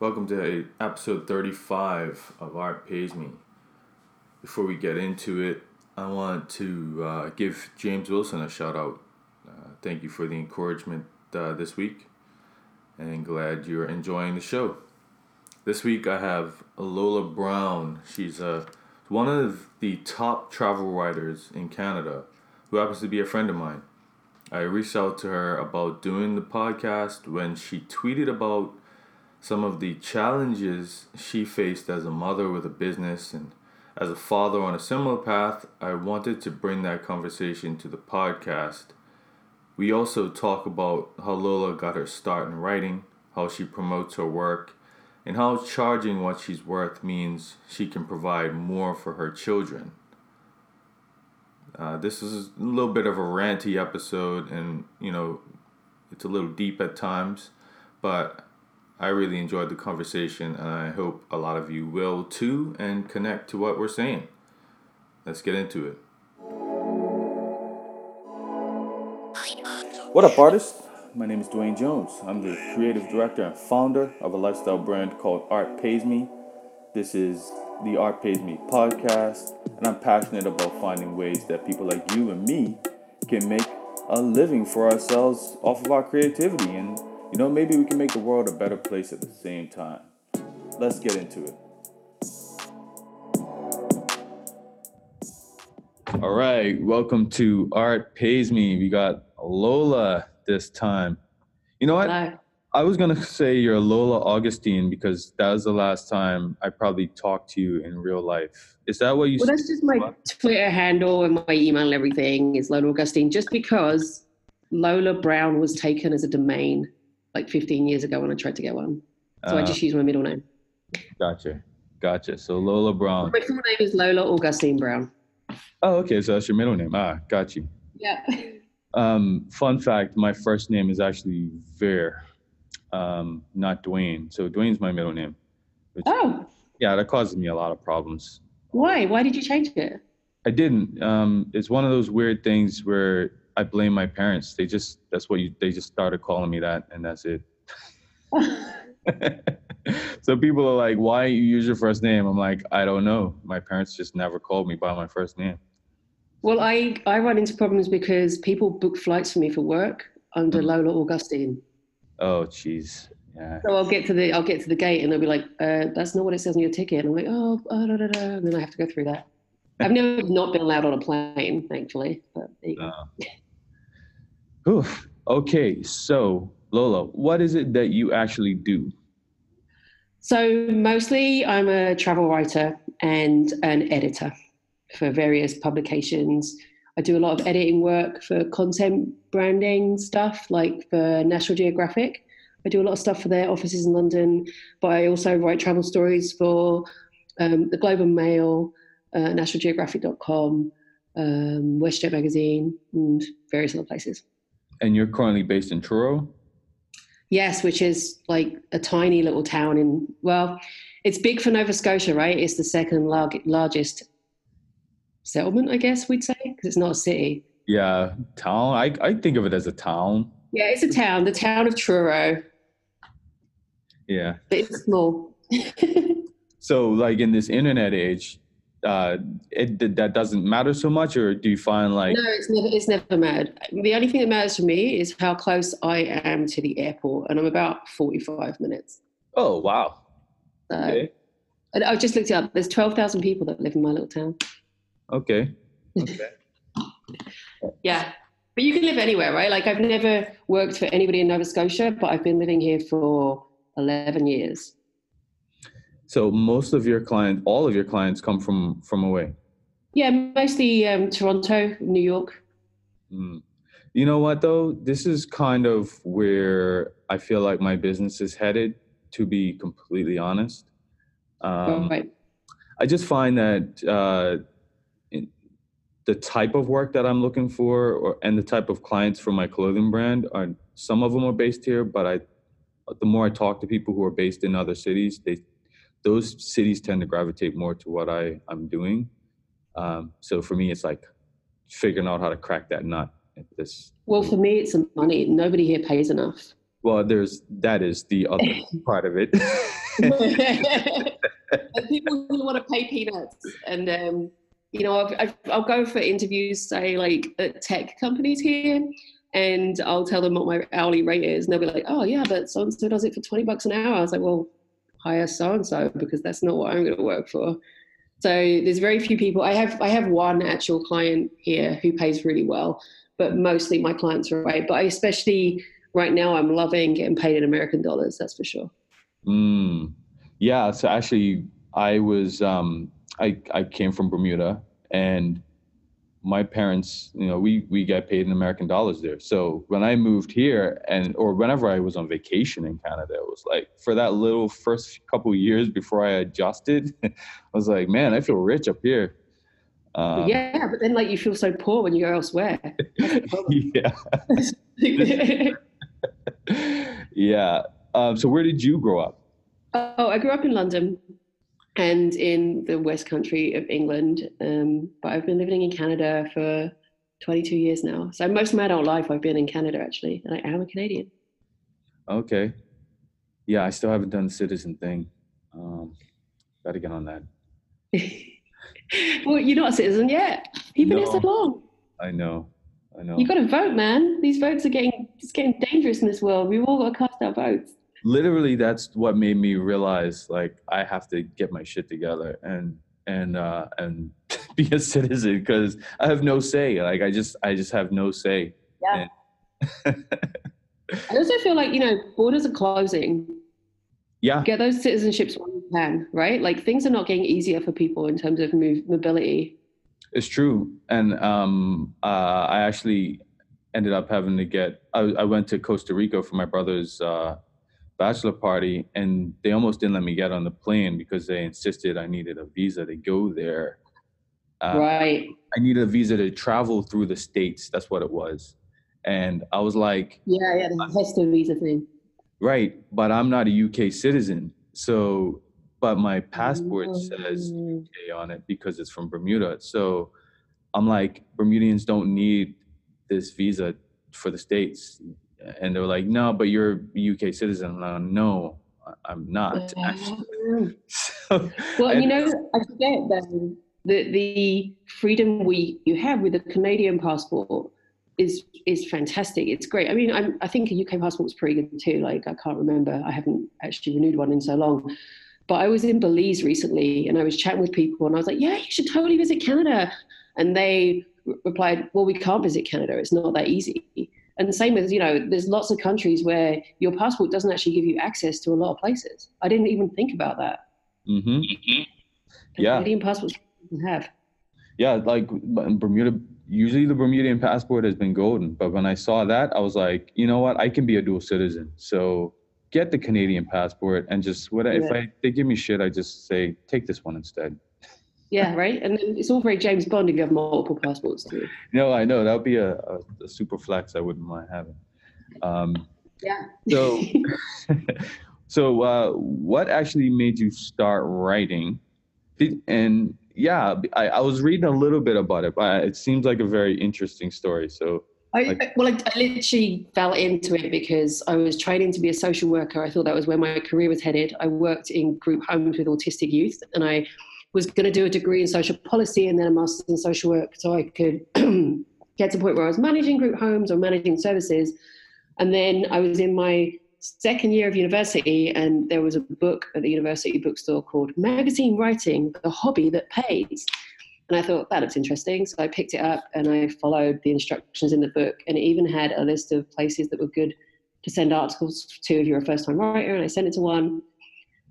Welcome to episode 35 of Art Pays Me. Before we get into it, I want to uh, give James Wilson a shout out. Uh, thank you for the encouragement uh, this week, and glad you're enjoying the show. This week I have Lola Brown. She's uh, one of the top travel writers in Canada who happens to be a friend of mine. I reached out to her about doing the podcast when she tweeted about some of the challenges she faced as a mother with a business and as a father on a similar path. I wanted to bring that conversation to the podcast. We also talk about how Lola got her start in writing, how she promotes her work, and how charging what she's worth means she can provide more for her children. Uh, this is a little bit of a ranty episode, and you know, it's a little deep at times, but I really enjoyed the conversation, and I hope a lot of you will too and connect to what we're saying. Let's get into it. What up, artists? My name is Dwayne Jones. I'm the creative director and founder of a lifestyle brand called Art Pays Me. This is the Art Pays Me podcast, and I'm passionate about finding ways that people like you and me can make a living for ourselves off of our creativity. And, you know, maybe we can make the world a better place at the same time. Let's get into it. All right, welcome to Art Pays Me. We got Lola this time. You know what? Hello. I was gonna say you're Lola Augustine because that was the last time I probably talked to you in real life. Is that what you? Well, that's just my Twitter handle and my email and everything is Lola Augustine, just because Lola Brown was taken as a domain like 15 years ago when I tried to get one. So I Uh, just use my middle name. Gotcha, gotcha. So Lola Brown. My full name is Lola Augustine Brown. Oh, okay. So that's your middle name. Ah, got you. Yeah. Um, fun fact: my first name is actually Ver, um, not Dwayne. So Dwayne's my middle name. Which, Oh, yeah, that causes me a lot of problems. why? Why did you change it? I didn't. Um, it's one of those weird things where I blame my parents. They just that's what you they just started calling me that, and that's it. so people are like, "Why you use your first name?" I'm like, "I don't know. My parents just never called me by my first name." well, I, I run into problems because people book flights for me for work under Mhm. Lola Augustine. Oh, jeez. Yeah. So I'll get to the I'll get to the gate and they'll be like, uh, "That's not what it says on your ticket." And I'm like, "Oh, uh, da, da, da," and then I have to go through that. I've never not been allowed on a plane, thankfully. But there you go. Whew. Okay, so Lola, what is it that you actually do? So mostly, I'm a travel writer and an editor for various publications. I do a lot of editing work for content branding stuff, like for National Geographic. I do a lot of stuff for their offices in London, but I also write travel stories for um, the Globe and Mail, uh, NationalGeographic.com, um, WestJet Magazine, and various other places. And you're currently based in Truro. Yes, which is like a tiny little town in, well, it's big for Nova Scotia, right? It's the second lar- largest settlement, I guess we'd say, because it's not a city. Yeah, town. I I think of it as a town. Yeah, it's a town, the town of Truro. Yeah. But it's small. So, like in this internet age, uh, it that doesn't matter so much, or do you find like no, it's never, it's never mad. The only thing that matters to me is how close I am to the airport, and I'm about 45 minutes. oh wow, So, okay, and I've just looked it up. There's 12,000 people that live in my little town. okay, okay. Yeah. But you can live anywhere, right? Like I've never worked for anybody in Nova Scotia, but I've been living here for 11 years. So most of your clients, all of your clients, come from from away. Yeah, mostly um, Toronto, New York. Mm. You know what though? This is kind of where I feel like my business is headed. To be completely honest, um, right. I just find that uh, in, the type of work that I'm looking for, or and the type of clients for my clothing brand, are some of them are based here, but I, the more I talk to people who are based in other cities, they, those cities tend to gravitate more to what I I'm doing. Um, so for me, it's like figuring out how to crack that nut at this. Well, for me, it's the money. Nobody here pays enough. Well, there's that is the other part of it. people who want to pay peanuts, and um, you know, i will go for interviews, say like at tech companies here, and I'll tell them what my hourly rate is, and they'll be like, "Oh yeah, but so and so does it for twenty bucks an hour." I was like, "Well, hire so and so because that's not what I'm going to work for." So there's very few people. I have I have one actual client here who pays really well, but mostly my clients are away. But I especially right now, I'm loving getting paid in American dollars. That's for sure. Mm. Yeah. So actually, I was um, I I came from Bermuda, and my parents, you know, we we get paid in American dollars there. So when I moved here, and or whenever I was on vacation in Canada, it was like for that little first couple years before I adjusted, I was like, man, I feel rich up here. Um, yeah, but then like you feel so poor when you go elsewhere. yeah. yeah. Um, so where did you grow up? Oh, I grew up in London and in the West Country of England. Um, but I've been living in Canada for 22 years now. So most of my adult life, I've been in Canada actually, and I am a Canadian. Okay. Yeah, I still haven't done the citizen thing. Um, Got to get on that. well, you're not a citizen yet. You've been no, here so long. I know. I know. You got to vote, man. These votes are getting it's getting dangerous in this world. We've all got to cast our votes literally that's what made me realize like I have to get my shit together and and uh and be a citizen because I have no say. Like I just I just have no say. Yeah. I also feel like, you know, borders are closing. Yeah. Get those citizenships when you can, right? Like things are not getting easier for people in terms of move, mobility. It's true. And um uh I actually ended up having to get I, I went to Costa Rica for my brother's uh bachelor party and they almost didn't let me get on the plane because they insisted I needed a visa to go there. Uh, right. I needed a visa to travel through the states. That's what it was. And I was like, Yeah, yeah, the ESTA visa thing. Right, but I'm not a UK citizen. So, but my passport mm-hmm. says UK on it because it's from Bermuda. So I'm like, Bermudians don't need this visa for the states and they were like, "No, but you're a UK citizen." Like, no, I'm not. so, well, you know, I forget that the the freedom we you have with a Canadian passport is is fantastic. It's great. I mean, I'm, I think a UK passport was pretty good too. Like I can't remember. I haven't actually renewed one in so long. But I was in Belize recently, and I was chatting with people, and I was like, "Yeah, you should totally visit Canada." And they replied, "Well, we can't visit Canada. It's not that easy." And the same with, you know, there's lots of countries where your passport doesn't actually give you access to a lot of places. I didn't even think about that. Mm-hmm. Yeah. Canadian passports have. Yeah, like Bermuda, usually the Bermudian passport has been golden. But when I saw that, I was like, you know what? I can be a dual citizen. So get the Canadian passport and just what yeah. if I they give me shit, I just say take this one instead. Yeah, right. And it's all very James Bond if you have multiple passports too. No, I know that would be a, a, a, super flex. I wouldn't mind having. Um, yeah. so, so uh, what actually made you start writing? Did, and yeah, I, I was reading a little bit about it, but it seems like a very interesting story. So. I, like, well, I, I literally fell into it because I was training to be a social worker. I thought that was where my career was headed. I worked in group homes with autistic youth, and I was going to do a degree in social policy and then a master's in social work so I could get to the point where I was managing group homes or managing services. And then I was in my second year of university and there was a book at the university bookstore called Magazine Writing, the hobby that pays. And I thought that looks interesting. So I picked it up and I followed the instructions in the book. And it even had a list of places that were good to send articles to if you're a first time writer. And I sent it to one.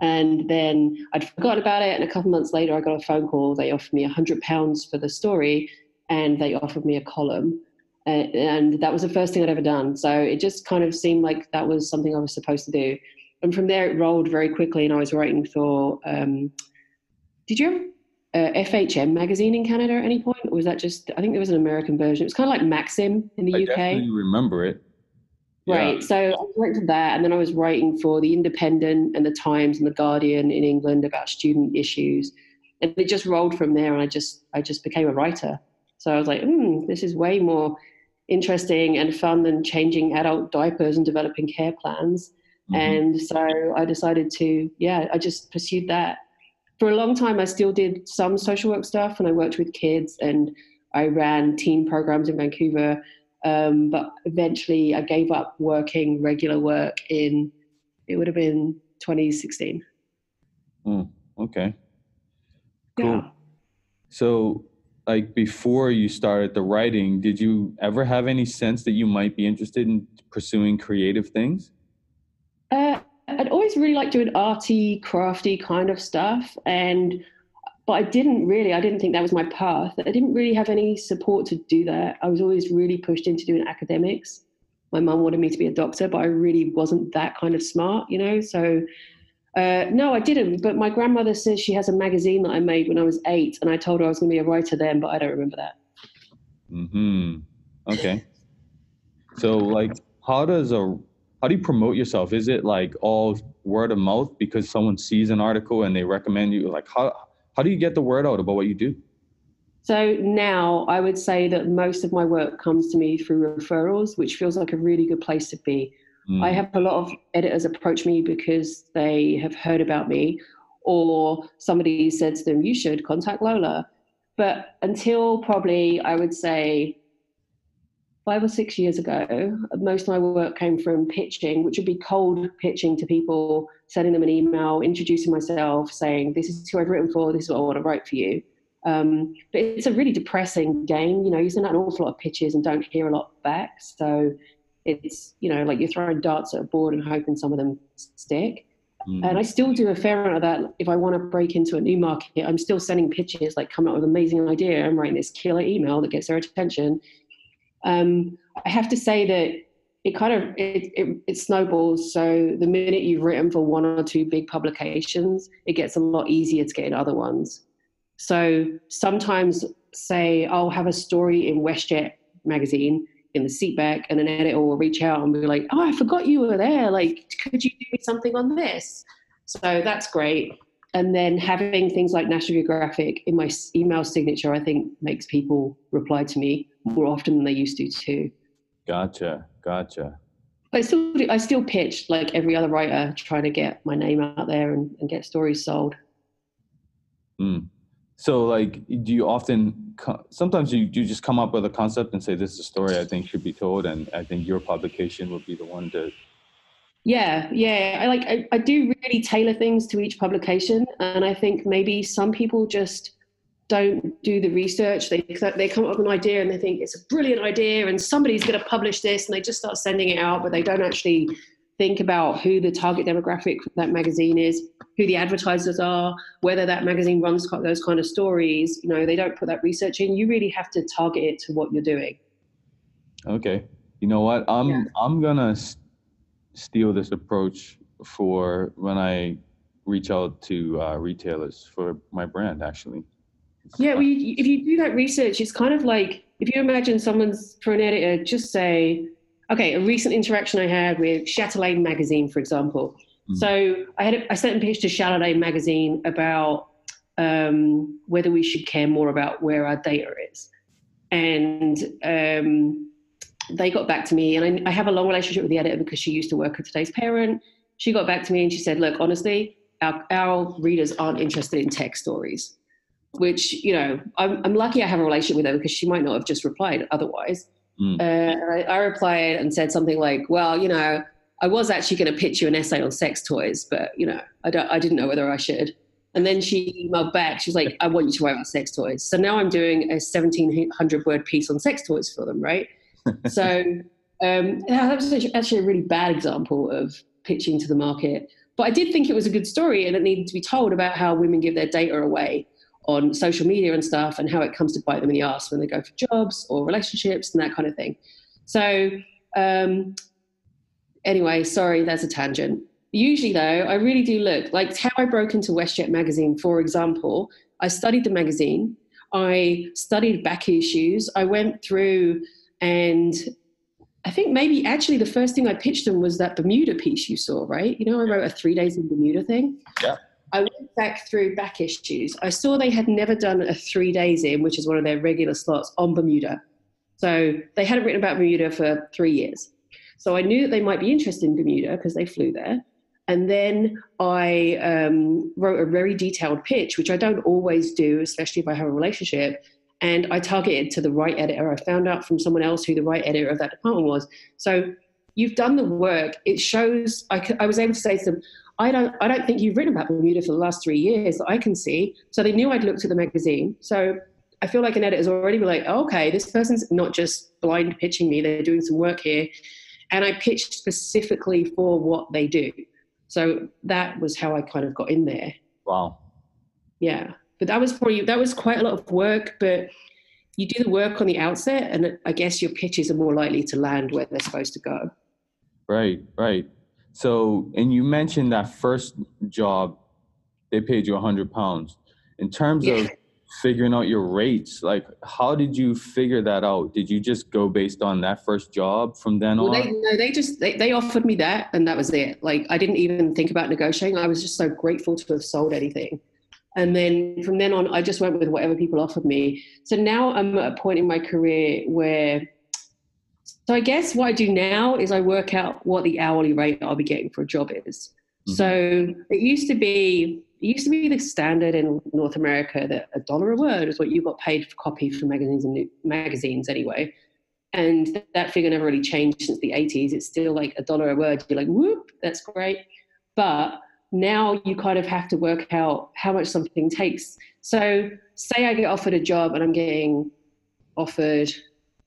And then I'd forgotten about it. And a couple months later, I got a phone call. They offered me £100 for the story and they offered me a column. And, and that was the first thing I'd ever done. So it just kind of seemed like that was something I was supposed to do. And from there, it rolled very quickly. And I was writing for, um, did you have uh, FHM magazine in Canada at any point? Or was that just, I think there was an American version. It was kind of like Maxim in the I UK. I remember it. Right. Yeah. So I worked for that, and then I was writing for the Independent and the Times and the Guardian in England about student issues, and it just rolled from there. And I just I just became a writer. So I was like, hmm, this is way more interesting and fun than changing adult diapers and developing care plans. Mm-hmm. And so I decided to, yeah, I just pursued that. For a long time, I still did some social work stuff and I worked with kids and I ran teen programs in Vancouver. Um, but eventually I gave up working regular work in, it would have been 2016. Mm, okay. Cool. Yeah. So, like before you started the writing, did you ever have any sense that you might be interested in pursuing creative things? Uh, I'd always really liked doing arty, crafty kind of stuff, and but I didn't really. I didn't think that was my path. I didn't really have any support to do that. I was always really pushed into doing academics. My mum wanted me to be a doctor, but I really wasn't that kind of smart, you know. So uh, no, I didn't. But my grandmother says she has a magazine that I made when I was eight, and I told her I was going to be a writer then, but I don't remember that. Hmm. Okay. So, like, how does a how do you promote yourself? Is it like all word of mouth because someone sees an article and they recommend you? Like, how how do you get the word out about what you do? So now I would say that most of my work comes to me through referrals, which feels like a really good place to be. Mm. I have a lot of editors approach me because they have heard about me, or somebody said to them, You should contact Lola. But until probably, I would say, five or six years ago, most of my work came from pitching, which would be cold pitching to people, sending them an email, introducing myself, saying, This is who I've written for, this is what I want to write for you. Um, but it's a really depressing game. You know, you send out an awful lot of pitches and don't hear a lot back. So it's you know like you're throwing darts at a board and hoping some of them stick. Mm. And I still do a fair amount of that. If I want to break into a new market, I'm still sending pitches, like coming up with an amazing idea. I'm writing this killer email that gets their attention. Um, I have to say that it kind of it, it, it, snowballs. So the minute you've written for one or two big publications, it gets a lot easier to get in other ones. So sometimes, say I'll have a story in WestJet magazine, in the seat back and an editor will reach out and be like, oh, I forgot you were there. Like, could you do me something on this? So that's great. And then having things like National Geographic in my email signature, I think makes people reply to me more often than they used to too. Gotcha. Gotcha. I still I still pitch like every other writer, trying to get my name out there and, and get stories sold. Mm. So, like, do you often sometimes you, you just come up with a concept and say this is a story I think should be told, and I think your publication would be the one to. Yeah, yeah. I like I, I do really tailor things to each publication, and I think maybe some people just don't do the research. They they come up with an idea and they think it's a brilliant idea, and somebody's going to publish this, and they just start sending it out, but they don't actually think about who the target demographic for that magazine is, who the advertisers are, whether that magazine runs those kind of stories. You know, they don't put that research in. You really have to target it to what you're doing. Okay. You know what? I'm yeah. I'm gonna steal this approach for when I reach out to uh, retailers for my brand. Actually. Yeah, well, you, if you do that research, it's kind of like if you imagine someone's for an editor, just say okay, a recent interaction I had with Chatelaine magazine, for example. Mm. So I had a, I sent a pitch to Chatelaine magazine about um, whether we should care more about where our data is, and um, they got back to me. And I, I have a long relationship with the editor because she used to work at Today's Parent. She got back to me and she said, "Look, honestly, our, our readers aren't interested in tech stories." Which you know, I'm, I'm lucky I have a relationship with her because she might not have just replied otherwise. Mm. Uh, I, I replied and said something like, "Well, you know, I was actually going to pitch you an essay on sex toys, but you know, I don't, I didn't know whether I should." And then she emailed back. She was like, "I want you to write about sex toys." So now I'm doing a 1,700 word piece on sex toys for them, right? so um, that was actually a really bad example of pitching to the market. But I did think it was a good story, and it needed to be told about how women give their data away on social media and stuff and how it comes to bite them in the ass when they go for jobs or relationships and that kind of thing. So, um, anyway, sorry, that's a tangent. Usually, though, I really do look like how I broke into WestJet magazine, for example. I studied the magazine, I studied back issues, I went through and I think maybe actually the first thing I pitched them was that Bermuda piece you saw, right? You know, I wrote a three days in Bermuda thing. Yeah. I went back through back issues. I saw they had never done a three days in, which is one of their regular slots on Bermuda. So they hadn't written about Bermuda for three years. So I knew that they might be interested in Bermuda because they flew there. And then I um, wrote a very detailed pitch, which I don't always do, especially if I have a relationship. And I targeted to the right editor. I found out from someone else who the right editor of that department was. So you've done the work. It shows. I, I was able to say to them, I don't, I don't think you've written about Bermuda for the last three years that I can see. So they knew I'd looked at the magazine. So I feel like an editor's already been like, oh, okay, this person's not just blind pitching me, they're doing some work here. And I pitched specifically for what they do. So that was how I kind of got in there. Wow. Yeah. But that was probably, that was quite a lot of work, but you do the work on the outset and I guess your pitches are more likely to land where they're supposed to go. Right, right. So, and you mentioned that first job, they paid you a hundred pounds. In terms yeah. of figuring out your rates, like how did you figure that out? Did you just go based on that first job from then well, on? They, no, they just they, they offered me that, and that was it. Like I didn't even think about negotiating. I was just so grateful to have sold anything. And then from then on, I just went with whatever people offered me. So now I'm at a point in my career where so I guess what I do now is I work out what the hourly rate I'll be getting for a job is. Mm-hmm. So it used to be it used to be the standard in North America that a dollar a word is what you got paid for copy for magazines and magazines anyway. And that figure never really changed since the 80s. It's still like a dollar a word. You're like, whoop, that's great. But now you kind of have to work out how much something takes. So say I get offered a job and I'm getting offered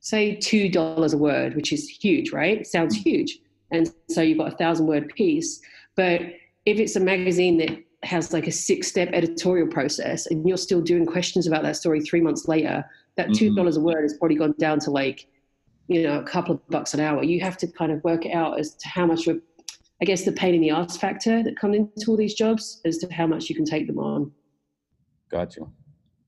say two dollars a word, which is huge, right? It sounds huge. And so you've got a thousand word piece. But if it's a magazine that has like a six step editorial process and you're still doing questions about that story three months later, that two mm-hmm. dollars mm-hmm. a word has probably gone down to like, you know, a couple of bucks an hour. You have to kind of work it out as to how much I guess the pain in the ass factor that comes into all these jobs as to how much you can take them on. Got you.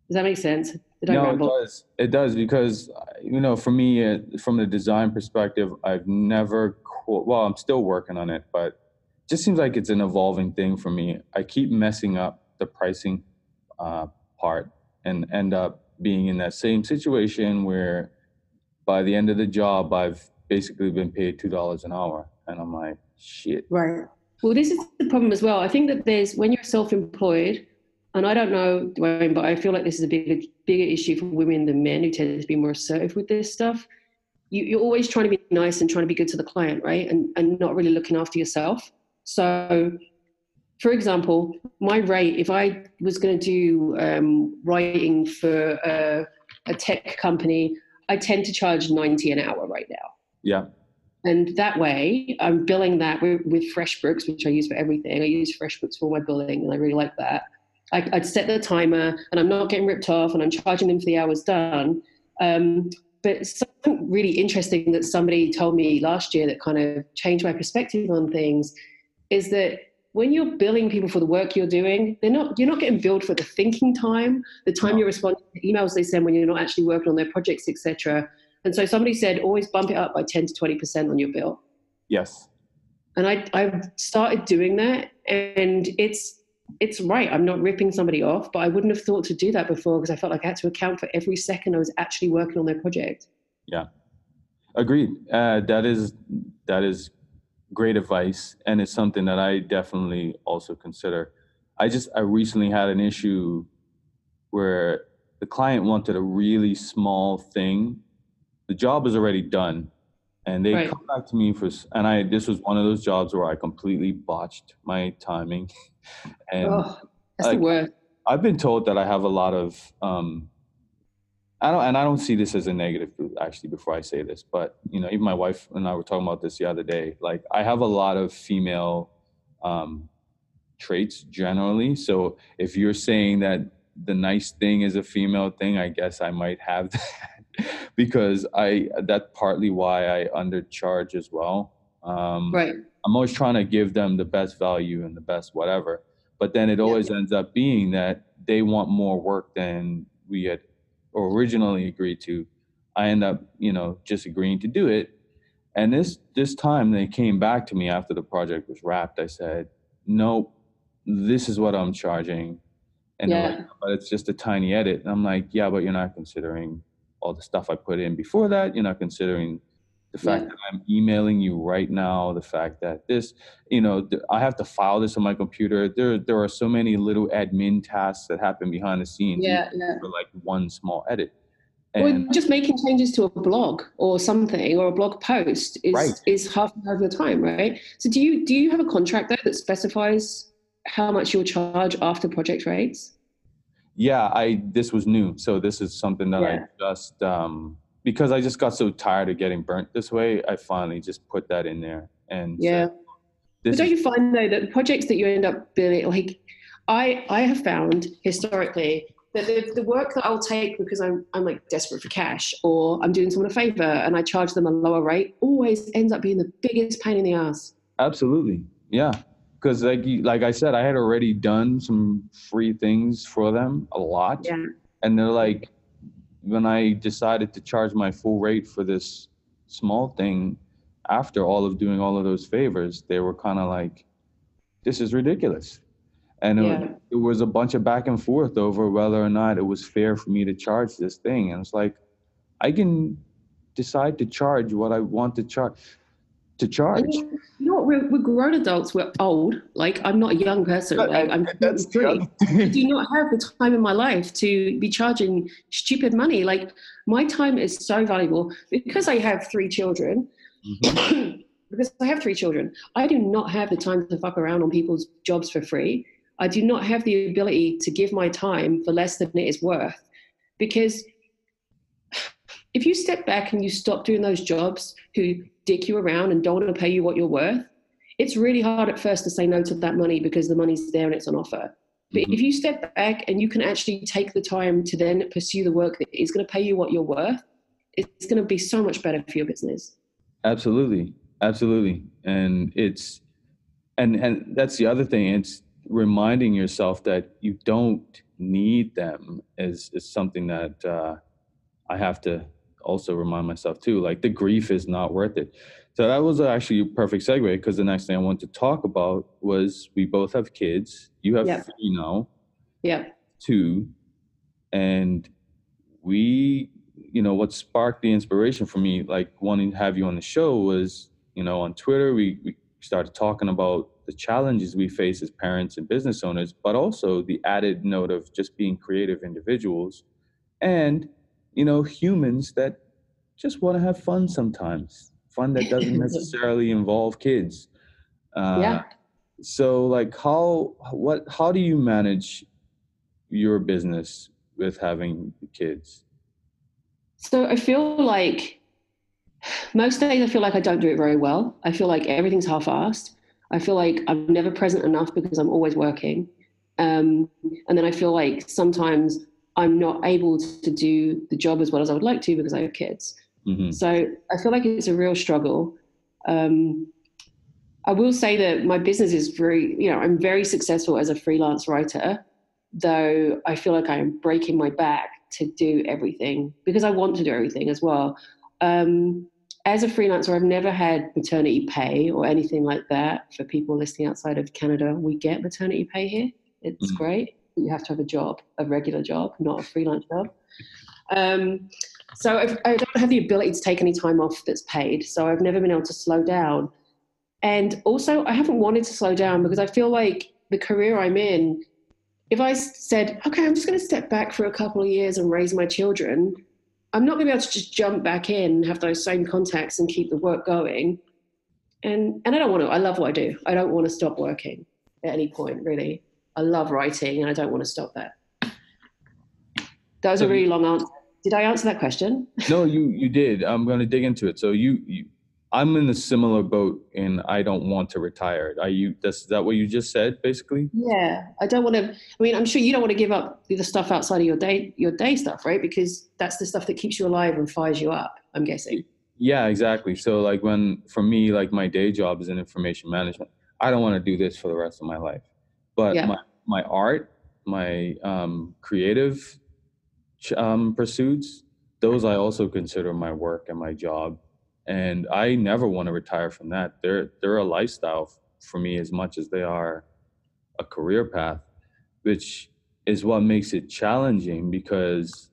Does that make sense? no, it does. It does because you know, for me, uh, from the design perspective, I've never. Well, I'm still working on it, but it just seems like it's an evolving thing for me. I keep messing up the pricing uh, part and end up being in that same situation where by the end of the job, I've basically been paid two dollars an hour, and I'm like, shit. Right. Well, this is the problem as well. I think that there's when you're self-employed and I don't know, Dwayne, but I feel like this is a bigger bigger issue for women than men who tend to be more assertive with this stuff. You, are always trying to be nice and trying to be good to the client, right? And and not really looking after yourself. So, for example, my rate, if I was going to do um, writing for a, a tech company, I tend to charge ninety an hour right now. Yeah. And that way, I'm billing that with, with FreshBooks, which I use for everything. I use FreshBooks for my billing, and I really like that. I, would set the timer and I'm not getting ripped off and I'm charging them for the hours done. Um, but something really interesting that somebody told me last year that kind of changed my perspective on things is that when you're billing people for the work you're doing, they're not you're not getting billed for the thinking time, the time you're responding to emails they send when you're not actually working on their projects, etc. And so somebody said always bump it up by 10 to 20% on your bill. Yes. And I I've started doing that and it's it's right. I'm not ripping somebody off, but I wouldn't have thought to do that before because I felt like I had to account for every second I was actually working on their project. Yeah, agreed. Uh, that is that is great advice, and it's something that I definitely also consider. I just I recently had an issue where the client wanted a really small thing. The job is already done, and they right. come back to me for and i this was one of those jobs where i completely botched my timing and oh, that's like, the worst. i've been told that i have a lot of um i don't and i don't see this as a negative actually before i say this but you know even my wife and i were talking about this the other day like i have a lot of female um traits generally so if you're saying that the nice thing is a female thing i guess i might have that because I that's partly why I undercharge as well. Um, right. I'm always trying to give them the best value and the best whatever, but then it always yeah. ends up being that they want more work than we had originally agreed to. I end up, you know, just agreeing to do it. And this this time they came back to me after the project was wrapped. I said, "Nope, this is what I'm charging." And yeah. like, but it's just a tiny edit. And I'm like, "Yeah, but you're not considering all the stuff I put in before that. You're not considering the fact Yeah. that I'm emailing you right now, the fact that this, you know, I have to file this on my computer. There, there are so many little admin tasks that happen behind the scenes Yeah, yeah. for like one small edit. Or And just making changes to a blog or something or a blog post is Right. is half of the time, right? So do you do you have a contract though that specifies how much you'll charge after project rates? yeah, I this was new, so this is something that Yeah. I just um, because I just got so tired of getting burnt this way. I finally just put that in there, and Yeah. But don't you find though that the projects that you end up building, like I, I have found historically that the, the work that I'll take because I'm, I'm like desperate for cash or I'm doing someone a favor and I charge them a lower rate always ends up being the biggest pain in the ass. Absolutely, yeah. Because like you, like I said, I had already done some free things for them a lot, Yeah. and they're like, when I decided to charge my full rate for this small thing, after all of doing all of those favors, they were kind of like, this is ridiculous, and it, Yeah. it was a bunch of back and forth over whether or not it was fair for me to charge this thing, and it's like, I can decide to charge what I want to charge to charge. And you you know? We're, we're grown adults. We're old. Like I'm not a young person. But- Like I'm That's the 23. other I do not have the time in my life to be charging stupid money. Like my time is so valuable because I have three children. Mhm. because I have three children, I do not have the time to fuck around on people's jobs for free. I do not have the ability to give my time for less than it is worth. Because if you step back and you stop doing those jobs who dick you around and don't want to pay you what you're worth, it's really hard at first to say no to that money because the money's there and it's on offer. But Mhm. if you step back and you can actually take the time to then pursue the work that is going to pay you what you're worth, it's going to be so much better for your business. Absolutely, absolutely, and it's and and that's the other thing. It's reminding yourself that you don't need them is is something that uh, I have to also remind myself too. Like the grief is not worth it. So that was actually a perfect segue because the next thing I wanted to talk about was we both have kids. You have Yeah. three now. Yeah. two and we you know what sparked the inspiration for me like wanting to have you on the show was you know on twitter we, we started talking about the challenges we face as parents and business owners but also the added note of just being creative individuals and you know humans that just want to have fun sometimes fun that doesn't necessarily involve kids uh, Yeah. so like how what how do you manage your business with having kids So I feel like most days I feel like I don't do it very well. I feel like everything's half-assed. I feel like I'm never present enough because I'm always working. Um, and then I feel like sometimes I'm not able to do the job as well as I would like to because I have kids. hmm So I feel like it's a real struggle. Um, I will say that my business is very, you know, I'm very successful as a freelance writer, though I feel like I'm breaking my back to do everything because I want to do everything as well. Um, as a freelancer, I've never had maternity pay or anything like that. For people listening outside of Canada, we get maternity pay here. It's Mhm. great. You have to have a job, a regular job, not a freelance job. Um, so I've, I don't have the ability to take any time off that's paid. So I've never been able to slow down. And also, I haven't wanted to slow down because I feel like the career I'm in, if I said, okay, I'm just going to step back for a couple of years and raise my children, I'm not going to be able to just jump back in have those same contacts and keep the work going. And, and I don't want to. I love what I do. I don't want to stop working at any point, really. I love writing and I don't want to stop that. That was So a really long answer. Did I answer that question? no you you did i'm going to dig into it so you, you i'm in a similar boat and i don't want to retire are you that's is that what you just said basically Yeah, I don't want to. I mean, I'm sure you don't want to give up the stuff outside of your day, your day stuff, right? Because that's the stuff that keeps you alive and fires you up. I'm guessing. yeah exactly so like when for me like my day job is in information management i don't want to do this for the rest of my life but Yeah. my my art my um creative um pursuits those i also consider my work and my job and i never want to retire from that they're they're a lifestyle for me as much as they are a career path which is what makes it challenging because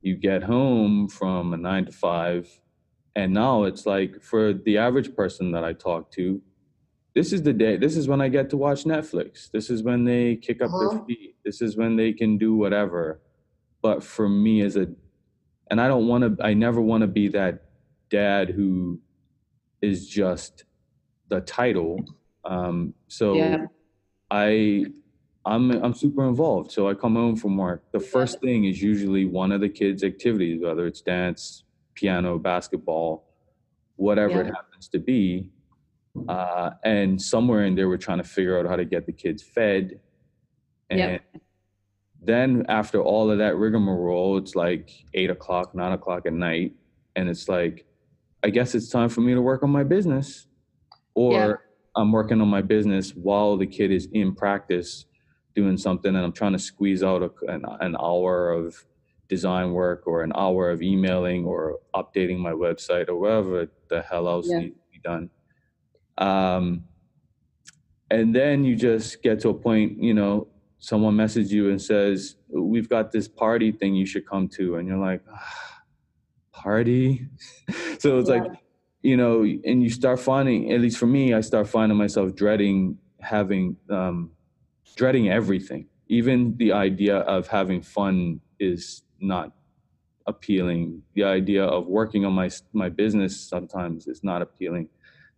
you get home from a 9 to 5 and now it's like for the average person that I talk to, this is the day. This is when I get to watch Netflix. This is when they kick up uh-huh. their feet. This is when they can do whatever. But for me, as a, and I don't want to. I never want to be that dad who is just the title. Um, so yeah. I I'm I'm super involved. So I come home from work. The first thing is usually one of the kids' activities, whether it's dance, piano, basketball, whatever yeah. it happens to be. Uh, and somewhere in there, we're trying to figure out how to get the kids fed. And yep. then after all of that rigmarole, it's like eight o'clock, nine o'clock at night, and it's like, I guess it's time for me to work on my business, or yeah. I'm working on my business while the kid is in practice doing something and I'm trying to squeeze out a, an, an hour of design work or an hour of emailing or updating my website or whatever the hell else yeah. needs to be done. Um, and then you just get to a point, you know, someone messages you and says, We've got this party thing you should come to. And you're like, ah, Party? so it's yeah. like, you know, and you start finding, at least for me, I start finding myself dreading having um, dreading everything. Even the idea of having fun is not appealing. The idea of working on my my business sometimes is not appealing.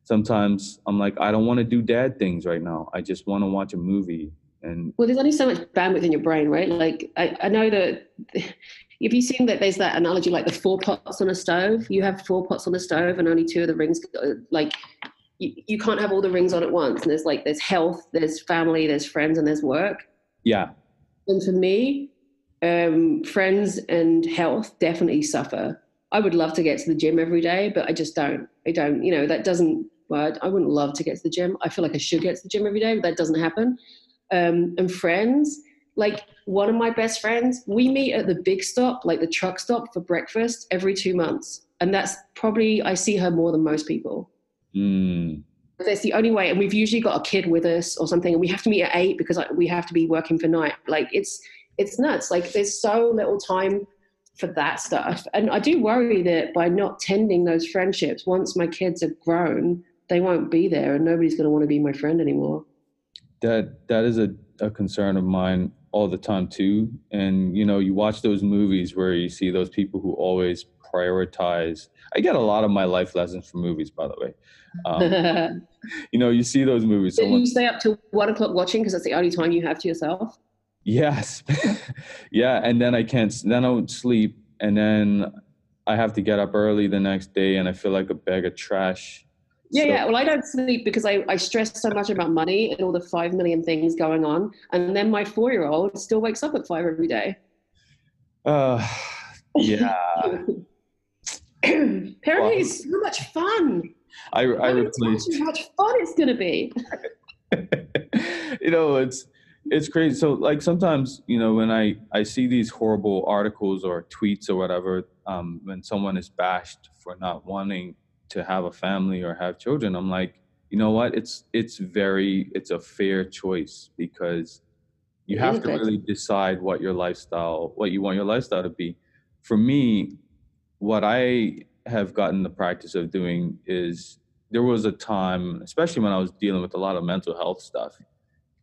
Sometimes I'm like, I don't want to do dad things right now. I just want to watch a movie. And well, there's only so much bandwidth in your brain, right? Like I, I know that if you've seen that there's that analogy like the four pots on a stove, you have four pots on a stove and only two of the rings like you, you can't have all the rings on at once. And there's like there's health, there's family, there's friends, and there's work. Yeah. And for me, um, friends and health definitely suffer. I would love to get to the gym every day, but I just don't. I don't. You know, that doesn't. Well, I wouldn't love to get to the gym. I feel like I should get to the gym every day, but that doesn't happen. Um, and friends, like one of my best friends, we meet at the big stop, like the truck stop for breakfast every two months. And that's probably, I see her more than most people. Mm. That's the only way. And we've usually got a kid with us or something, and we have to meet at eight because we have to be working for night. Like it's it's nuts. Like there's so little time for that stuff. And I do worry that by not tending those friendships, once my kids are grown, they won't be there and nobody's going to want to be my friend anymore. That that is a, a concern of mine all the time too. And you know, you watch those movies where you see those people who always prioritize. I get a lot of my life lessons from movies, by the way. Um, you know, you see those movies. Did you stay up till one o'clock watching because that's the only time you have to yourself? Yes, yeah, and then I can't. Then I don't sleep, and then I have to get up early the next day, and I feel like a bag of trash. Yeah, so, yeah. Well, I don't sleep because I, I stress so much about money and all the five million things going on, and then my four year old still wakes up at five every day. Uh, yeah. Parenting well, is so much fun. I, I replaced. How much fun it's going to be. you know, it's it's crazy. So, like sometimes, you know, when I I see these horrible articles or tweets or whatever, um, when someone is bashed for not wanting to have a family or have children, I'm like, you know what? It's it's very it's a fair choice because you have to really decide what your lifestyle, what you want your lifestyle to be. For me, what I have gotten the practice of doing is there was a time, especially when I was dealing with a lot of mental health stuff,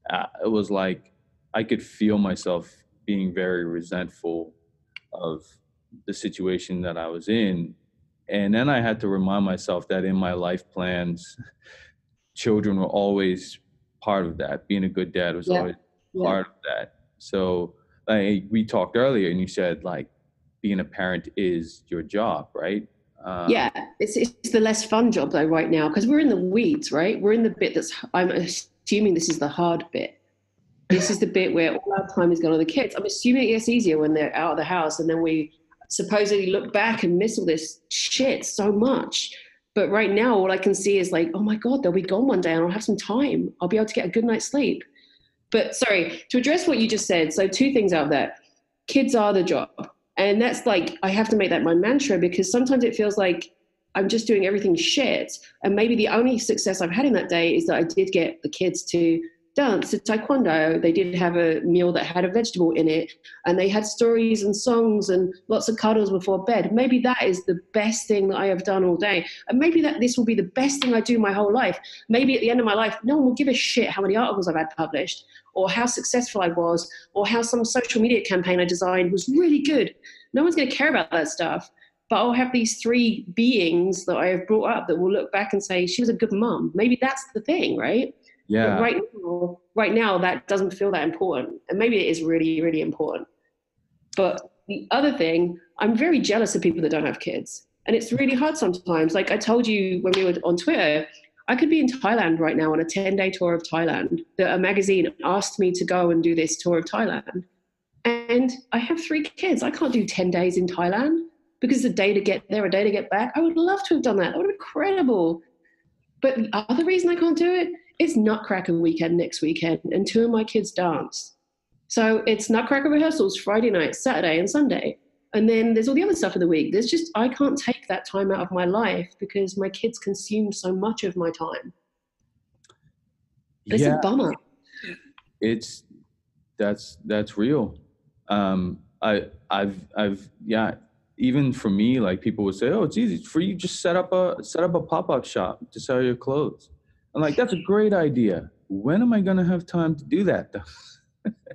uh, it was like I could feel myself being very resentful of the situation that I was in. And then I had to remind myself that in my life plans, children were always part of that. Being a good dad was yeah. always yeah. part of that. So like we talked earlier and you said like being a parent is your job, right? Um, yeah, it's it's the less fun job though right now because we're in the weeds, right? We're in the bit that's I'm assuming this is the hard bit. This is the bit where all our time is gone on the kids. I'm assuming it gets easier when they're out of the house and then we supposedly look back and miss all this shit so much. But right now, all I can see is like, oh my God, they'll be gone one day and I'll have some time. I'll be able to get a good night's sleep. But sorry, to address what you just said, so two things out of that. Kids are the job and that's like, I have to make that my mantra because sometimes it feels like I'm just doing everything shit. And maybe the only success I've had in that day is that I did get the kids to dance, did taekwondo. They did have a meal that had a vegetable in it, and they had stories and songs and lots of cuddles before bed. Maybe that is the best thing that I have done all day, and maybe that this will be the best thing I do my whole life. Maybe at the end of my life, no one will give a shit how many articles I've had published, or how successful I was, or how some social media campaign I designed was really good. No one's going to care about that stuff. But I'll have these three beings that I have brought up that will look back and say, she was a good mom. Maybe that's the thing, right? Yeah. But right now, right now, that doesn't feel that important. And maybe it is really, really important. But the other thing, I'm very jealous of people that don't have kids. And it's really hard sometimes. Like I told you when we were on Twitter, I could be in Thailand right now on a 10 day tour of Thailand. That a magazine asked me to go and do this tour of Thailand. And I have three kids. I can't do 10 days in Thailand because a day to get there, a day to get back. I would love to have done that. That would have been incredible. But the other reason I can't do it it's Nutcracker weekend next weekend, and two of my kids dance. So it's Nutcracker rehearsals Friday night, Saturday, and Sunday. And then there's all the other stuff of the week. There's just, I can't take that time out of my life because my kids consume so much of my time. It's yeah, a bummer. It's, that's, that's real. Um, I, I've, I've, yeah, even for me, like people would say, "Oh, it's easy for you. Just set up a set up a pop up shop to sell your clothes." I'm like, that's a great idea. When am I going to have time to do that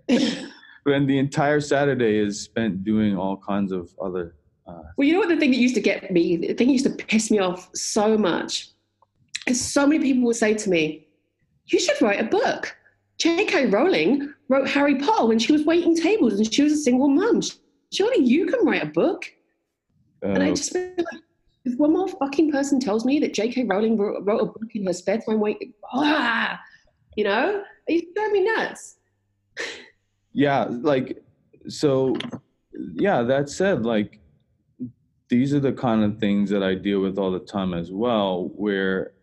when the entire Saturday is spent doing all kinds of other. Uh, well, you know what the thing that used to get me, the thing used to piss me off so much, is so many people would say to me, "You should write a book." J.K. Rowling wrote Harry Potter when she was waiting tables and she was a single mum. Surely you can write a book. Uh, and I uh, just feel like, if one more fucking person tells me that J.K. Rowling wrote, wrote a book in her spare time, wait, ah, you know, you drive me nuts. yeah, like so. Yeah, that said, like these are the kind of things that I deal with all the time as well, where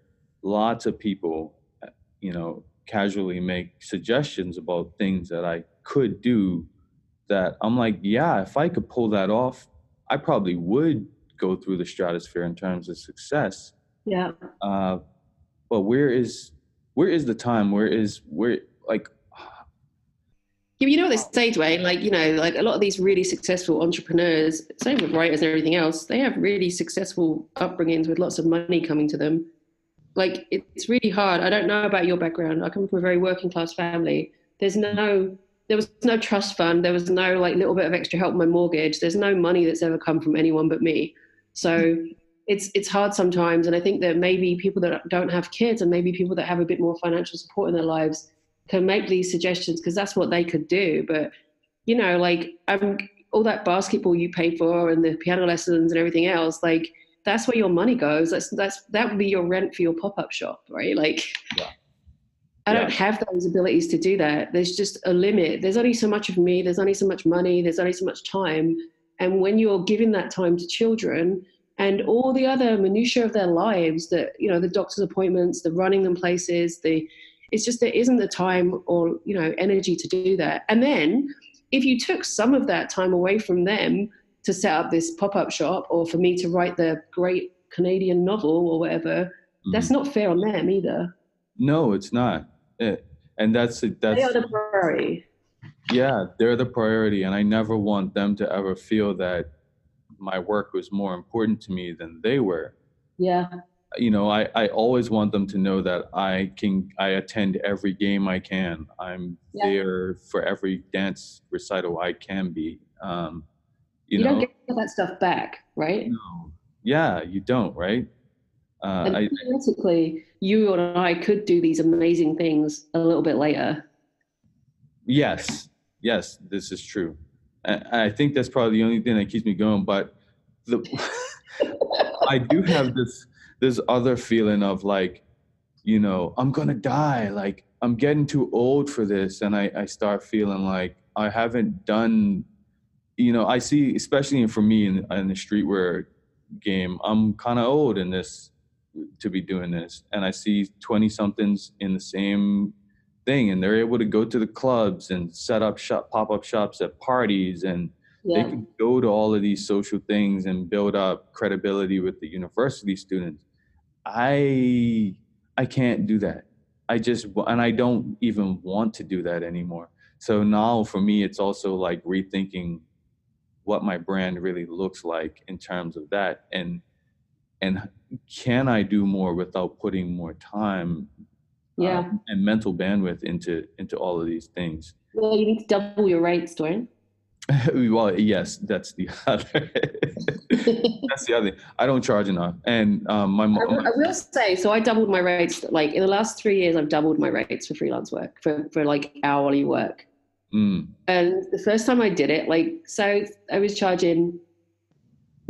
lots of people, you know, casually make suggestions about things that I could do that I'm like, yeah, if I could pull that off, I probably would go through the stratosphere in terms of success. Yeah. Uh, but where is where is the time? Where is where like yeah, you know what they say, Dwayne? Like, you know, like a lot of these really successful entrepreneurs, same with writers and everything else, they have really successful upbringings with lots of money coming to them. Like, it's really hard. I don't know about your background. I come from a very working class family. There's no, there was no trust fund. There was no like little bit of extra help my mortgage. There's no money that's ever come from anyone but me. So it's it's hard sometimes, and I think that maybe people that don't have kids and maybe people that have a bit more financial support in their lives can make these suggestions because that's what they could do. But you know, like um, all that basketball you pay for and the piano lessons and everything else, like that's where your money goes. That's that's that would be your rent for your pop up shop, right? Like. Yeah. I don't have those abilities to do that. There's just a limit. There's only so much of me. There's only so much money. There's only so much time. And when you're giving that time to children and all the other minutiae of their lives, that you know, the doctor's appointments, the running them places, the it's just there isn't the time or you know energy to do that. And then if you took some of that time away from them to set up this pop-up shop or for me to write the great Canadian novel or whatever, mm-hmm. that's not fair on them either. No, it's not. It, and that's that's they are the priority. Yeah they're the priority and i never want them to ever feel that my work was more important to me than they were. Yeah. You know i i always want them to know that i can i attend every game i can. I'm yeah. there for every dance recital i can be um you, you know, don't get that stuff back right? No. yeah you don't right uh, and theoretically, you and I could do these amazing things a little bit later. Yes, yes, this is true. I think that's probably the only thing that keeps me going. But the I do have this this other feeling of like, you know, I'm gonna die. Like I'm getting too old for this, and I I start feeling like I haven't done. You know, I see, especially for me in, in the streetwear game, I'm kind of old in this to be doing this, and I see twenty somethings in the same thing and they're able to go to the clubs and set up shop pop-up shops at parties and yeah. they can go to all of these social things and build up credibility with the university students i i can't do that i I just and I don't even want to do that anymore. So now for me, it's also like rethinking what my brand really looks like in terms of that, and and can I do more without putting more time, yeah, um, and mental bandwidth into into all of these things. Well, you need to double your rates, Dorian. well, yes, that's the other. that's the other. Thing. I don't charge enough, and um, my, I, will, I will say so. I doubled my rates. Like in the last three years, I've doubled my rates for freelance work for for like hourly work. Mm. And the first time I did it, like so, I was charging.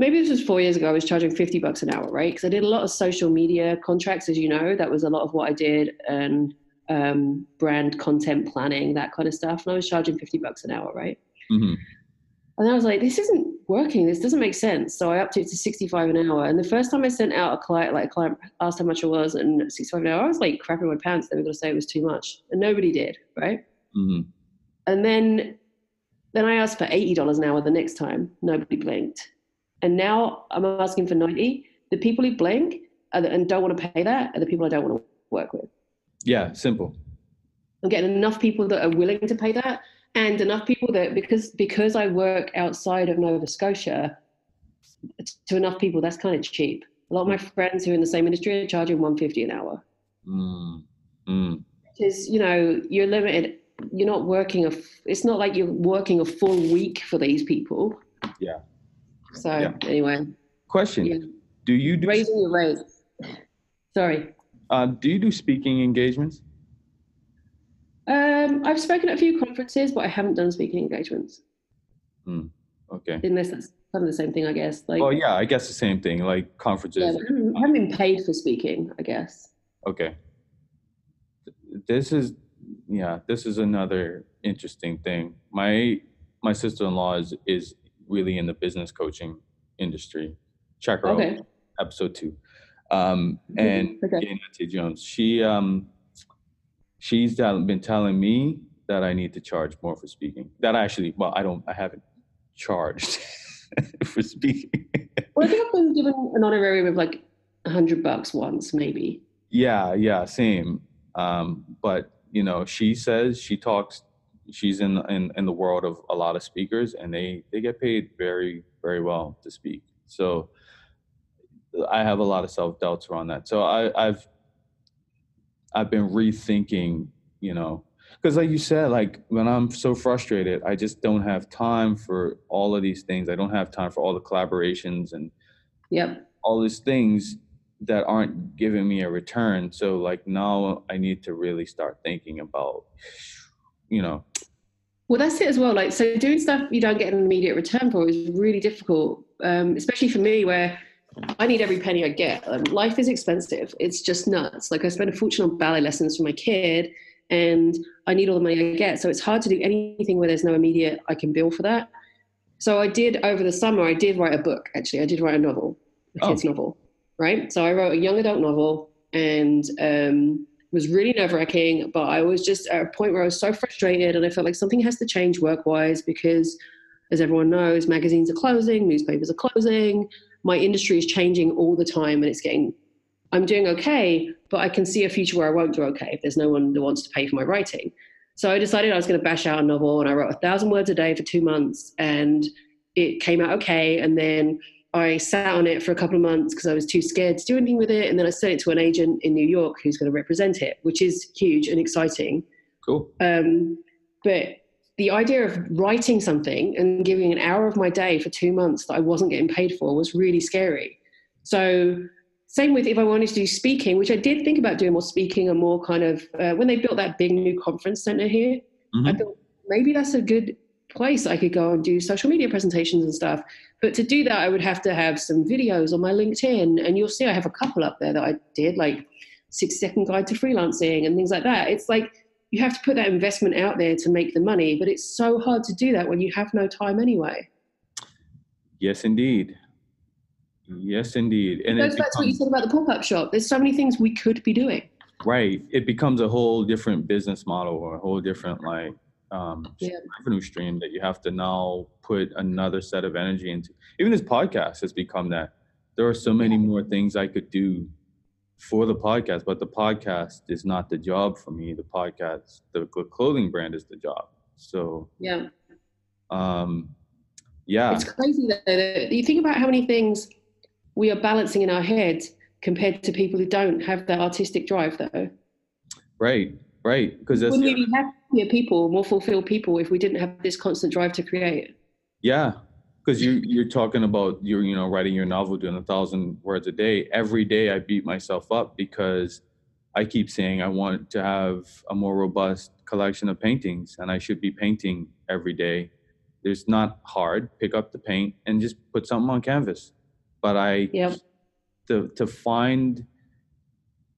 Maybe this was four years ago. I was charging fifty bucks an hour, right? Because I did a lot of social media contracts, as you know. That was a lot of what I did, and um, brand content planning, that kind of stuff. And I was charging fifty bucks an hour, right? Mm-hmm. And I was like, this isn't working. This doesn't make sense. So I upped it to 65 an hour. And the first time I sent out a client, like a client asked how much it was, and 65 an hour, I was like crapping my pants. They were going to say it was too much. And nobody did, right? Mm-hmm. And then then I asked for $80 an hour the next time. Nobody blinked. And now I'm asking for 90. The people who blink the, and don't want to pay that are the people I don't want to work with. Yeah, simple. I'm getting enough people that are willing to pay that and enough people that because because I work outside of Nova Scotia, to enough people that's kind of cheap. A lot of my friends who are in the same industry are charging 150 an hour. Mm. Mm. Because you know you're limited. You're not working a. It's not like you're working a full week for these people. Yeah. So yeah. anyway. Question: yeah. Do you do raising your rates? Sorry. Uh, do you do speaking engagements? Um, I've spoken at a few conferences, but I haven't done speaking engagements. Hmm. Okay. Unless that's kind of the same thing, I guess. Like, oh yeah, I guess the same thing. Like conferences. Yeah, I haven't been paid for speaking. I guess. Okay. This is yeah. This is another interesting thing. My my sister in law is is really in the business coaching industry. Check her okay. out. Episode two. Um, and okay. Jones. She um she's been telling me that I need to charge more for speaking. That actually, well, I don't, I haven't charged for speaking. well, I think I've been given an honorarium of like a hundred bucks once, maybe. Yeah, yeah, same. Um, but you know, she says she talks. She's in, in in the world of a lot of speakers, and they they get paid very very well to speak. So I have a lot of self doubts around that. So I, I've I've been rethinking, you know, because like you said, like when I'm so frustrated, I just don't have time for all of these things. I don't have time for all the collaborations and yep. all these things that aren't giving me a return. So like now I need to really start thinking about, you know. Well, that's it as well. Like, so doing stuff you don't get an immediate return for is really difficult, um, especially for me where I need every penny I get. Um, life is expensive. It's just nuts. Like I spend a fortune on ballet lessons for my kid, and I need all the money I get. So it's hard to do anything where there's no immediate I can bill for that. So I did over the summer. I did write a book. Actually, I did write a novel, a kid's oh. novel, right? So I wrote a young adult novel, and um, was really nerve wracking. But I was just at a point where I was so frustrated, and I felt like something has to change work wise because, as everyone knows, magazines are closing, newspapers are closing my industry is changing all the time and it's getting i'm doing okay but i can see a future where i won't do okay if there's no one that wants to pay for my writing so i decided i was going to bash out a novel and i wrote a thousand words a day for two months and it came out okay and then i sat on it for a couple of months because i was too scared to do anything with it and then i sent it to an agent in new york who's going to represent it which is huge and exciting cool um, but the idea of writing something and giving an hour of my day for two months that I wasn't getting paid for was really scary. So, same with if I wanted to do speaking, which I did think about doing more speaking and more kind of uh, when they built that big new conference center here, mm-hmm. I thought maybe that's a good place I could go and do social media presentations and stuff. But to do that, I would have to have some videos on my LinkedIn, and you'll see I have a couple up there that I did, like six second guide to freelancing and things like that. It's like you have to put that investment out there to make the money, but it's so hard to do that when you have no time anyway. Yes, indeed. Yes, indeed. And it goes back becomes, to what you said about the pop up shop. There's so many things we could be doing. Right. It becomes a whole different business model or a whole different like um, yeah. revenue stream that you have to now put another set of energy into. Even this podcast has become that. There are so many more things I could do for the podcast, but the podcast is not the job for me. The podcast, the clothing brand is the job. So yeah, um, yeah, it's crazy that You think about how many things we are balancing in our heads compared to people who don't have that artistic drive, though. Right, right. Because that's wouldn't we be happier people, more fulfilled people, if we didn't have this constant drive to create? Yeah, because you you're talking about you're you know writing your novel doing a thousand words a day every day i beat myself up because i keep saying i want to have a more robust collection of paintings and i should be painting every day there's not hard pick up the paint and just put something on canvas but i yep. to to find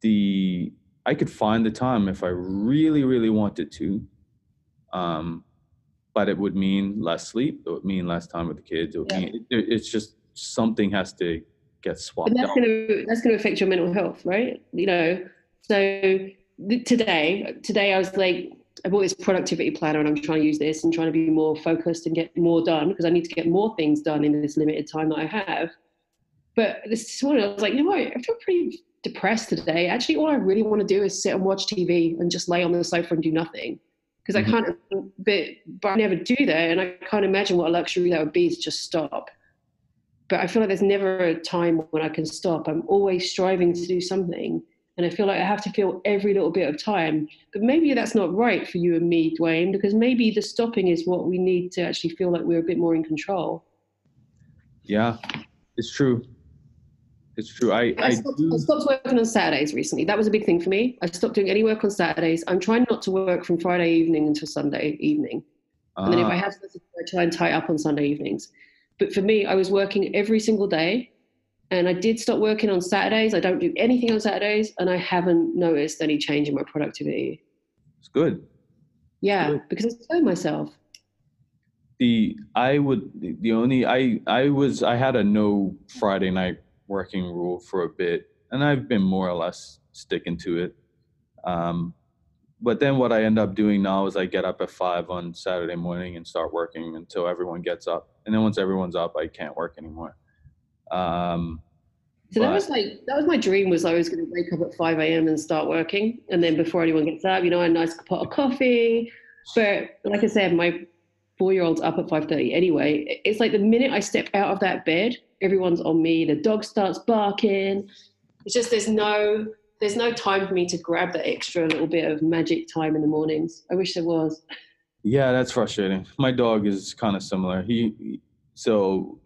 the i could find the time if i really really wanted to um but it would mean less sleep. It would mean less time with the kids. It would yeah. mean it, it's just something has to get swapped. And that's going to that's going to affect your mental health, right? You know. So today, today I was like, I bought this productivity planner, and I'm trying to use this and trying to be more focused and get more done because I need to get more things done in this limited time that I have. But this morning I was like, you know what? I feel pretty depressed today. Actually, all I really want to do is sit and watch TV and just lay on the sofa and do nothing because mm-hmm. I can't, but, but I never do that. And I can't imagine what a luxury that would be to just stop. But I feel like there's never a time when I can stop. I'm always striving to do something. And I feel like I have to feel every little bit of time. But maybe that's not right for you and me, Dwayne, because maybe the stopping is what we need to actually feel like we're a bit more in control. Yeah, it's true. It's true. I, I, I, stopped, I, stopped, working on Saturdays recently. That was a big thing for me. I stopped doing any work on Saturdays. I'm trying not to work from Friday evening until Sunday evening. And then if I ah. have something, I try and tie up on Sunday evenings. But for me, I was working every single day. And I did stop working on Saturdays. I don't do anything on Saturdays. And I haven't noticed any change in my productivity. It's good. Yeah, good. because I told myself. The I would the only I I was I had a no Friday night working rule for a bit, and I've been more or less sticking to it. Um, but then what I end up doing now is I get up at five on Saturday morning and start working until everyone gets up, and then once everyone's up, I can't work anymore. Um, so but, that was like that was my dream was I was going to wake up at five a.m. and start working, and then before anyone gets up, you know, a nice pot of coffee. But like I said, my four-year-old's up at five thirty anyway. It's like the minute I step out of that bed, everyone's on me. The dog starts barking. It's just there's no there's no time for me to grab that extra little bit of magic time in the mornings. I wish there was. Yeah, that's frustrating. My dog is kind of similar. He so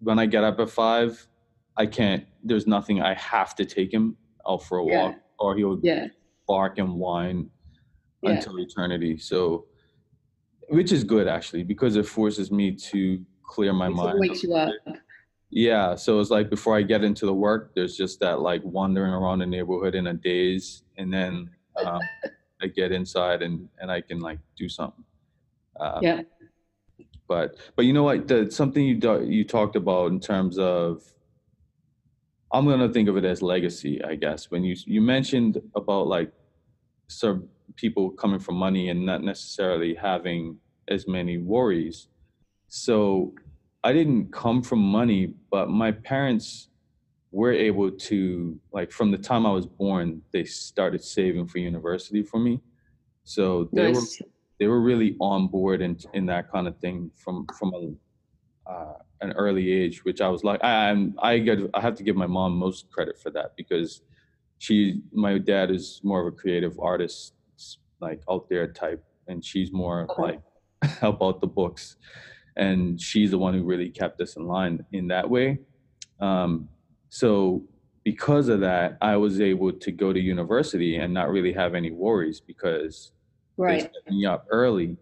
when I get up at five, I can't. There's nothing. I have to take him out for a yeah. walk, or he'll yeah. bark and whine yeah. until eternity. So, which is good actually because it forces me to clear my mind. wakes you up. Yeah, so it's like before I get into the work, there's just that like wandering around the neighborhood in a daze, and then um, I get inside and and I can like do something. Uh, yeah. But but you know what? The something you do, you talked about in terms of I'm gonna think of it as legacy, I guess. When you you mentioned about like some people coming from money and not necessarily having as many worries. So I didn't come from money, but my parents were able to like from the time I was born, they started saving for university for me. So they nice. were they were really on board in in that kind of thing from from a, uh, an early age, which I was like I am I get I have to give my mom most credit for that because she my dad is more of a creative artist like out there type and she's more okay. like about the books and she's the one who really kept us in line in that way. Um, so because of that, I was able to go to university and not really have any worries because right. they set me up early.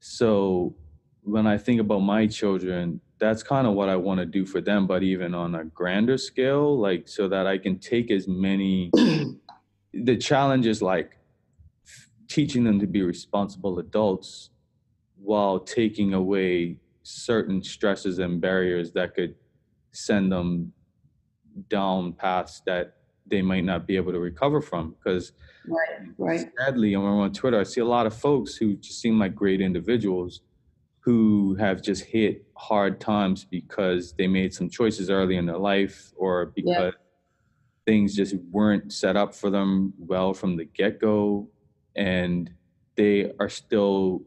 So when I think about my children, that's kind of what I want to do for them, but even on a grander scale, like so that I can take as many. the challenge is like teaching them to be responsible adults while taking away certain stresses and barriers that could send them down paths that they might not be able to recover from. Because right right. sadly when i'm on twitter i see a lot of folks who just seem like great individuals who have just hit hard times because they made some choices early in their life or because things just weren't set up for them well from the get-go. And they are still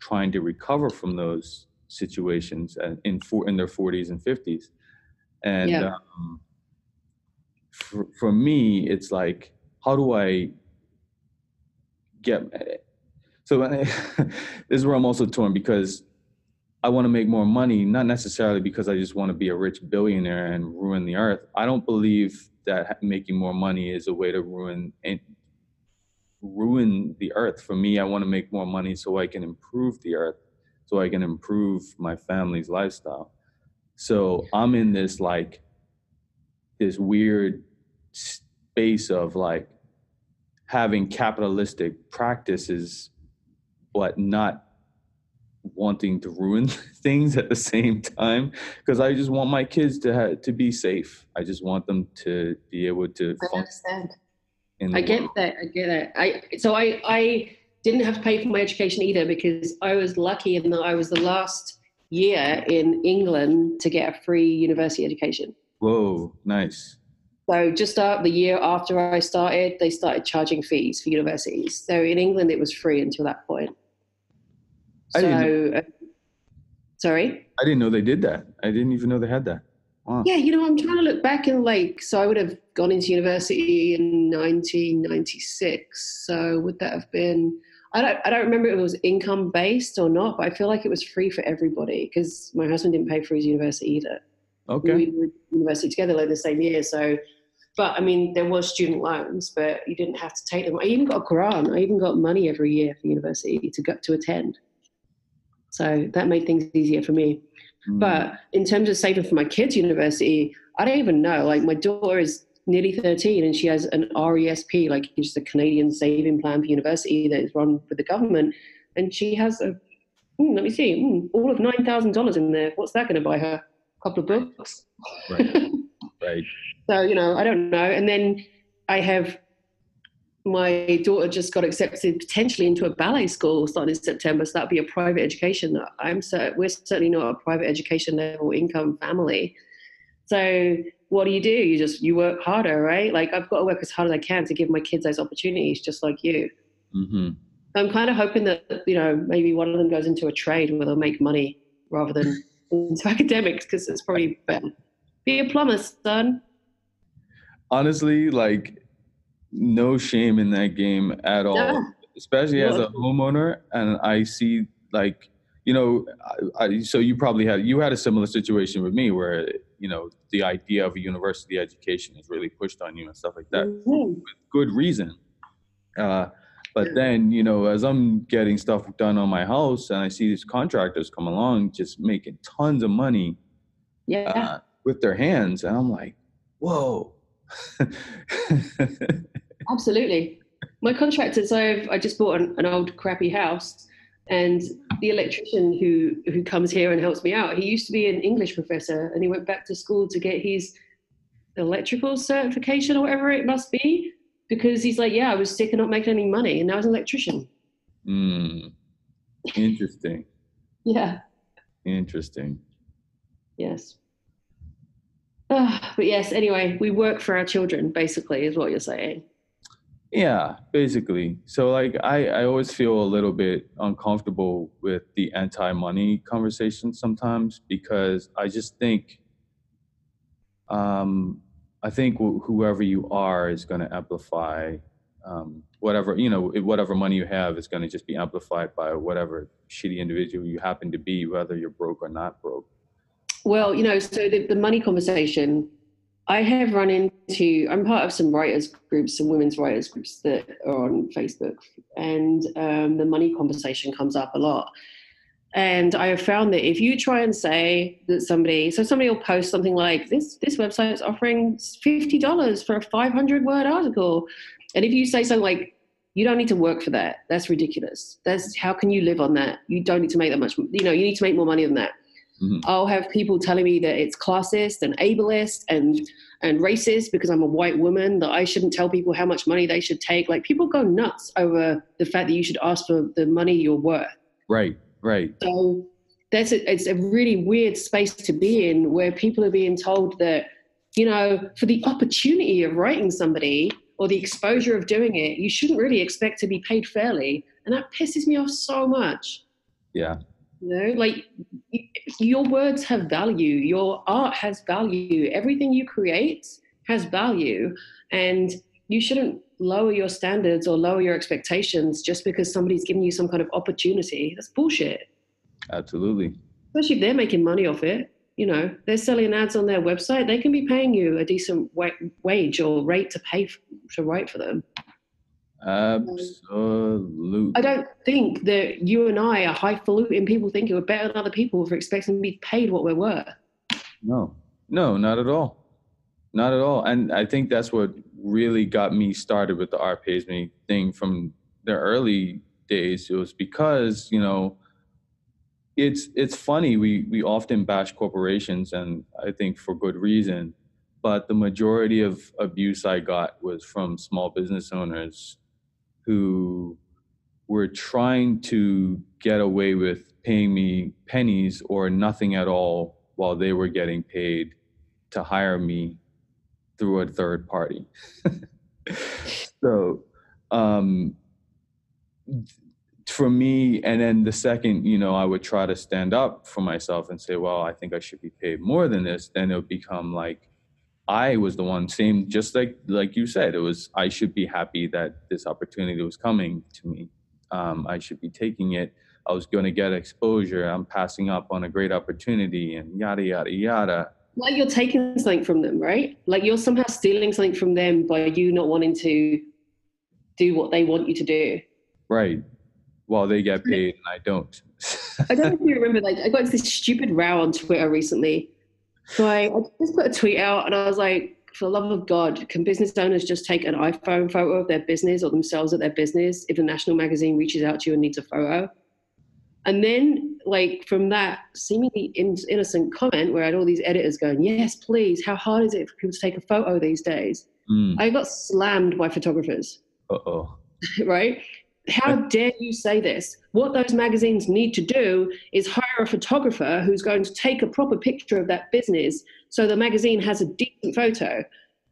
trying to recover from those situations in for in their 40s and 50s and yeah. um, for, for me it's like how do i get so this is where i'm also torn because i want to make more money not necessarily because i just want to be a rich billionaire and ruin the earth i don't believe that making more money is a way to ruin ruin the earth for me i want to make more money so i can improve the earth so i can improve my family's lifestyle so i'm in this like this weird space of like having capitalistic practices but not wanting to ruin things at the same time because I just want my kids to have, to be safe. I just want them to be able to. I understand. I get world. that. I get that. I so I I didn't have to pay for my education either because I was lucky in that I was the last year in England to get a free university education. Whoa, nice. So just start the year after I started, they started charging fees for universities. So in England, it was free until that point. I so, uh, sorry. I didn't know they did that. I didn't even know they had that. Wow. Yeah, you know, I'm trying to look back and like, so I would have gone into university in 1996. So would that have been? I don't, I don't remember if it was income based or not, but I feel like it was free for everybody because my husband didn't pay for his university either. Okay. We were university together like the same year, so. But I mean, there was student loans, but you didn't have to take them. I even got a grant. I even got money every year for university to go to attend. So that made things easier for me. Mm. But in terms of saving for my kids' university, I don't even know. Like my daughter is nearly 13 and she has an RESP, like just a Canadian saving plan for university that is run with the government. And she has a, mm, let me see, mm, all of $9,000 in there. What's that going to buy her? A couple of books? Right. right. So, you know, I don't know. And then I have my daughter just got accepted potentially into a ballet school starting in September. So that'd be a private education. I'm so we're certainly not a private education level income family. So what do you do? You just you work harder, right? Like I've got to work as hard as I can to give my kids those opportunities, just like you. Mm-hmm. I'm kind of hoping that you know maybe one of them goes into a trade where they'll make money rather than into academics because it's probably better. Be a plumber, son. Honestly, like no shame in that game at all, yeah. especially as a homeowner. And I see like, you know, I, I, so you probably had you had a similar situation with me where you know the idea of a university education is really pushed on you and stuff like that mm-hmm. with good reason. Uh, but then you know, as I'm getting stuff done on my house and I see these contractors come along just making tons of money, yeah, uh, with their hands, and I'm like, whoa. Absolutely. My contractors, I've I just bought an, an, old crappy house, and the electrician who who comes here and helps me out, he used to be an English professor, and he went back to school to get his electrical certification or whatever it must be, because he's like, yeah, I was sick of not making any money, and now I was an electrician. Hmm. Interesting. yeah. Interesting. Yes. Uh, but yes, anyway, we work for our children, basically, is what you're saying. Yeah, basically. So like I, I always feel a little bit uncomfortable with the anti-money conversation sometimes because I just think um I think wh- whoever you are is going to amplify um, whatever you know whatever money you have is going to just be amplified by whatever shitty individual you happen to be whether you're broke or not broke well you know so the, the money conversation I have run into, I'm part of some writers groups, some women's writers groups that are on Facebook, and um, the money conversation comes up a lot. And I have found that if you try and say that somebody, so somebody will post something like this, this website is offering fifty dollars for a five hundred word article, and if you say something like, you don't need to work for that, that's ridiculous. That's how can you live on that? You don't need to make that much. You know, you need to make more money than that. Mm-hmm. I'll have people telling me that it's classist and ableist and and racist because I'm a white woman that I shouldn't tell people how much money they should take. Like people go nuts over the fact that you should ask for the money you're worth. Right, right. So that's a, it's a really weird space to be in where people are being told that you know, for the opportunity of writing somebody or the exposure of doing it, you shouldn't really expect to be paid fairly. And that pisses me off so much. Yeah. You know, like your words have value, your art has value, everything you create has value. And you shouldn't lower your standards or lower your expectations just because somebody's giving you some kind of opportunity. That's bullshit. Absolutely. Especially if they're making money off it. You know, they're selling ads on their website. They can be paying you a decent wa- wage or rate to pay f- to write for them. Mm. Absolutely. I don't think that you and I are highfalutin people thinking we're better than other people for expecting to be paid what we're worth. No, no, not at all. Not at all. And I think that's what really got me started with the art pays me thing from the early days. It was because, you know, it's it's funny we we often bash corporations and I think for good reason but the majority of abuse I got was from small business owners who were trying to get away with paying me pennies or nothing at all while they were getting paid to hire me through a third party. so um, for me, and then the second, you know, I would try to stand up for myself and say, well, I think I should be paid more than this, then it would become like I was the one, same, just like like you said, it was I should be happy that this opportunity was coming to me. Um, I should be taking it. I was going to get exposure. I'm passing up on a great opportunity, and yada yada yada. Like you're taking something from them, right? Like you're somehow stealing something from them by you not wanting to do what they want you to do. Right. While they get paid and I don't. I don't know if you remember, like I got into this stupid row on Twitter recently. So I, I just put a tweet out and I was like, for the love of God, can business owners just take an iPhone photo of their business or themselves at their business if a national magazine reaches out to you and needs a photo? And then, like, from that seemingly in- innocent comment where I had all these editors going, Yes, please, how hard is it for people to take a photo these days? Mm. I got slammed by photographers, Uh oh. right? How dare you say this? What those magazines need to do is hire a photographer who's going to take a proper picture of that business so the magazine has a decent photo.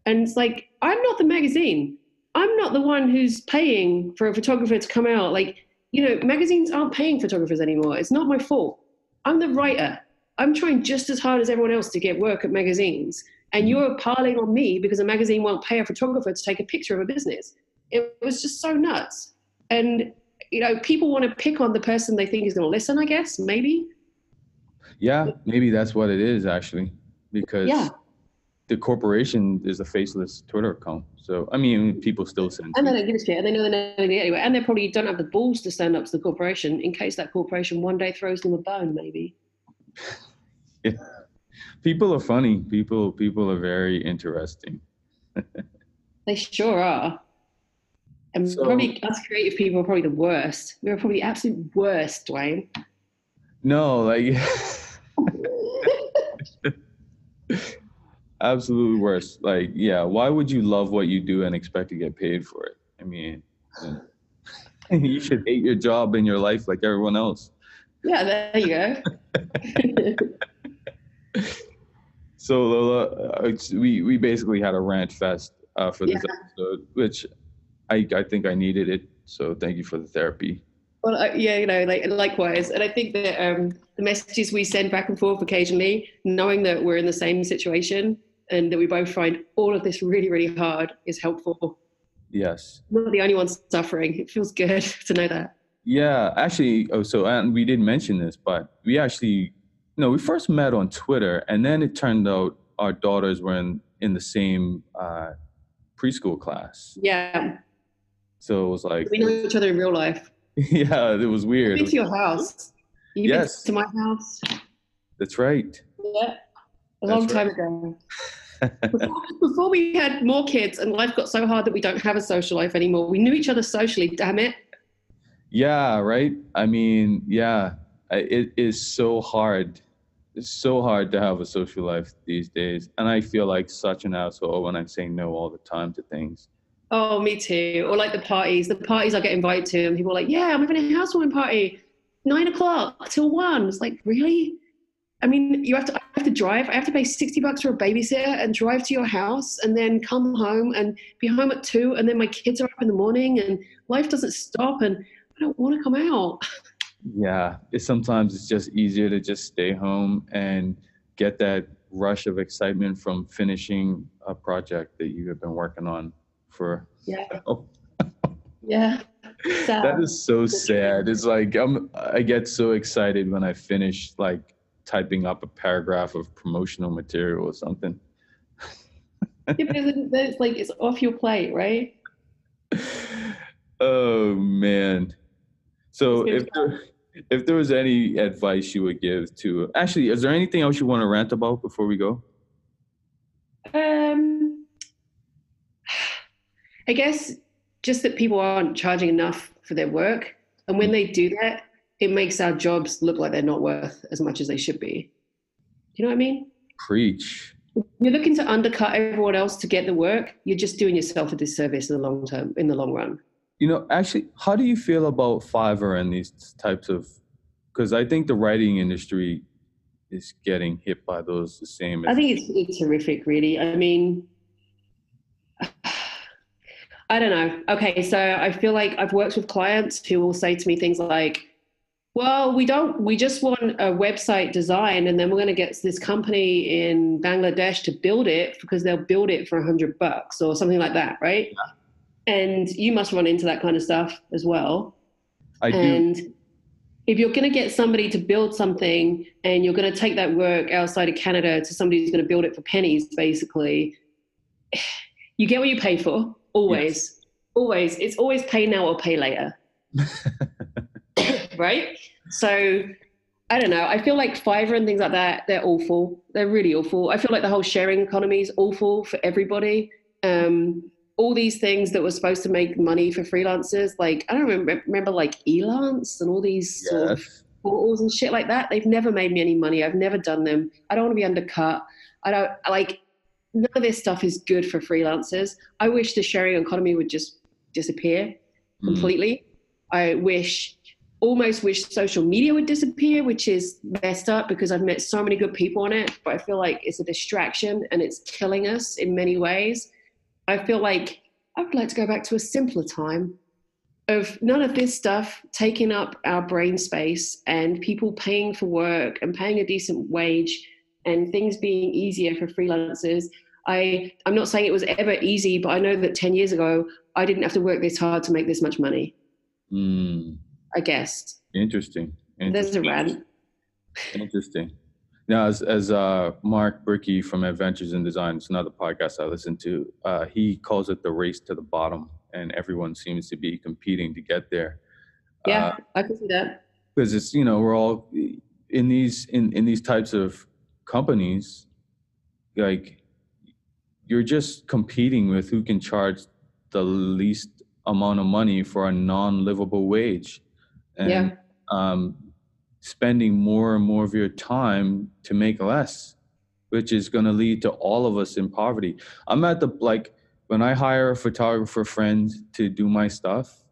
And it's like, I'm not the magazine. I'm not the one who's paying for a photographer to come out. Like, you know, magazines aren't paying photographers anymore. It's not my fault. I'm the writer. I'm trying just as hard as everyone else to get work at magazines. And mm-hmm. you're piling on me because a magazine won't pay a photographer to take a picture of a business. It was just so nuts. And, you know, people want to pick on the person they think is going to listen, I guess, maybe. Yeah, maybe that's what it is actually, because Yeah. the corporation is a faceless Twitter account. So I mean, people still send. And they don't give a shit. and They know they're not get. And they probably don't have the balls to stand up to the corporation in case that corporation one day throws them a bone, maybe. yeah. People are funny. People people are very interesting. They sure are. And So- probably us creative people are probably the worst. We're probably the absolute worst, Dwayne. No, like absolutely worst. Like, yeah, why would you love what you do and expect to get paid for it? I mean, you should hate your job and your life like everyone else. Yeah, there you go. So Lola, uh, we we basically had a rant fest uh, for this episode, which I I think I needed it. So thank you for the therapy. Well, uh, yeah, you know, like likewise, and I think that um, the messages we send back and forth occasionally, knowing that we're in the same situation and that we both find all of this really, really hard, is helpful. Yes. We're not the only ones suffering. It feels good to know that. Yeah, actually, oh, so and we didn't mention this, but we actually, no, we first met on Twitter, and then it turned out our daughters were in in the same uh, preschool class. Yeah, So it was like, we know each other in real life. yeah, it was I've weird. been to your house. You've Yes. been to my house. That's right. Yeah, a long That's time right. ago. Before, before we had more kids and life got so hard that we don't have a social life anymore, we knew each other socially. Damn it. Yeah, right. I mean, yeah, it is so hard. It's so hard to have a social life these days, and I feel like such an asshole when I say no all the time to things. Oh, me too. Or like the parties, the parties I get invited to, and people are like, "Yeah, I'm having a housewarming party, nine o'clock till one." It's like, really? I mean, you have to I have to drive. I have to pay sixty bucks for a babysitter and drive to your house, and then come home and be home at two, and then my kids are up in the morning, and life doesn't stop, and I don't want to come out. Yeah, it's sometimes it's just easier to just stay home and get that rush of excitement from finishing a project that you have been working on for. Yeah. yeah. Sad. That is so sad. It's like I'm I get so excited when I finish like typing up a paragraph of promotional material or something. yeah, but it's like it's off your plate, right? Oh man. So if there, if there was any advice you would give to actually, is there anything else you want to rant about before we go? I guess just that people aren't charging enough for their work, and when they do that, it makes our jobs look like they're not worth as much as they should be. You know what I mean? Preach. You're looking to undercut everyone else to get the work. You're just doing yourself a disservice in the long term, in the long run. You know, actually, how do you feel about Fiverr and these types of? Because I think the writing industry is getting hit by those the same. I think it's it's horrific, really. I mean, I don't know. Okay, so I feel like I've worked with clients who will say to me things like, "Well, we don't. We just want a website design, and then we're going to get this company in Bangladesh to build it because they'll build it for a hundred bucks or something like that, right?" Yeah and you must run into that kind of stuff as well. I and do. if you're going to get somebody to build something and you're going to take that work outside of Canada to somebody who's going to build it for pennies, basically, you get what you pay for. Always, yes. always. It's always pay now or pay later. right? So I don't know. I feel like Fiverr and things like that, they're awful. They're really awful. I feel like the whole sharing economy is awful for everybody. Um, all these things that were supposed to make money for freelancers. Like I don't remember, remember like Elance and all these yes. sort of portals and shit like that. They've never made me any money. I've never done them. I don't want to be undercut. I don't like none of this stuff is good for freelancers. I wish the sharing economy would just disappear mm. completely. I wish almost wish social media would disappear, which is messed up because I've met so many good people on it, but I feel like it's a distraction and it's killing us in many ways. I feel like I would like to go back to a simpler time of none of this stuff taking up our brain space and people paying for work and paying a decent wage and things being easier for freelancers. I, I'm not saying it was ever easy, but I know that 10 years ago, I didn't have to work this hard to make this much money. Mm. I guess. Interesting. Interesting. There's a rant. Interesting. Now, as, as uh, Mark Brickey from Adventures in Design, it's another podcast I listen to, uh, he calls it the race to the bottom, and everyone seems to be competing to get there. Yeah, uh, I can see that. Because it's you know we're all in these in in these types of companies, like you're just competing with who can charge the least amount of money for a non-livable wage. And, yeah. Um, spending more and more of your time to make less, which is going to lead to all of us in poverty. I'm at the like when I hire a photographer friend to do my stuff,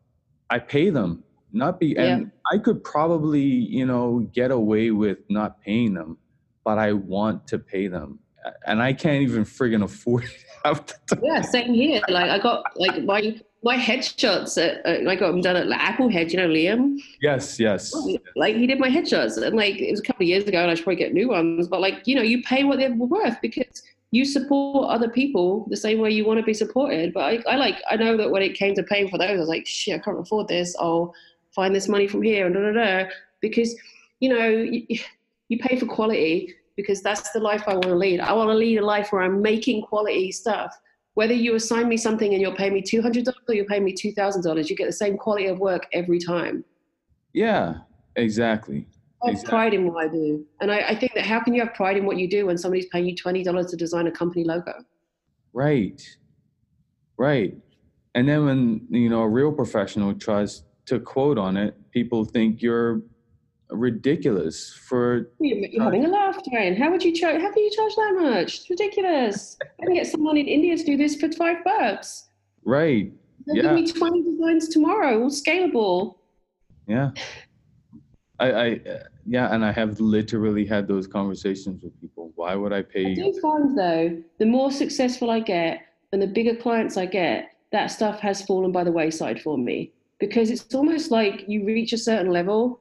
I pay them. Not be yeah. and I could probably, you know, get away with not paying them, but I want to pay them. And I can't even friggin' afford it. yeah, same here. Like I got like my my headshots at, uh, I got them done at like, Apple Head, you know, Liam. Yes, yes. Like he did my headshots, and like it was a couple of years ago, and I should probably get new ones. But like you know, you pay what they're worth because you support other people the same way you want to be supported. But I, I like I know that when it came to paying for those, I was like, shit, I can't afford this. I'll find this money from here and da da da. Because you know, you, you pay for quality because that's the life I want to lead. I want to lead a life where I'm making quality stuff whether you assign me something and you'll pay me $200 or you'll pay me $2,000, you get the same quality of work every time. Yeah, exactly. I have exactly. pride in what I do. And I, I, think that how can you have pride in what you do when somebody's paying you $20 to design a company logo? Right. Right. And then when, you know, a real professional tries to quote on it, people think you're ridiculous for you're having a laugh Darren. how would you charge how can you charge that much it's ridiculous i can get someone in india to do this for five bucks right They'll yeah. give me 20 designs tomorrow all scalable yeah i i yeah, and I have literally had those conversations with people. Why would I pay? I do find though, the more successful I get and the bigger clients I get, that stuff has fallen by the wayside for me because it's almost like you reach a certain level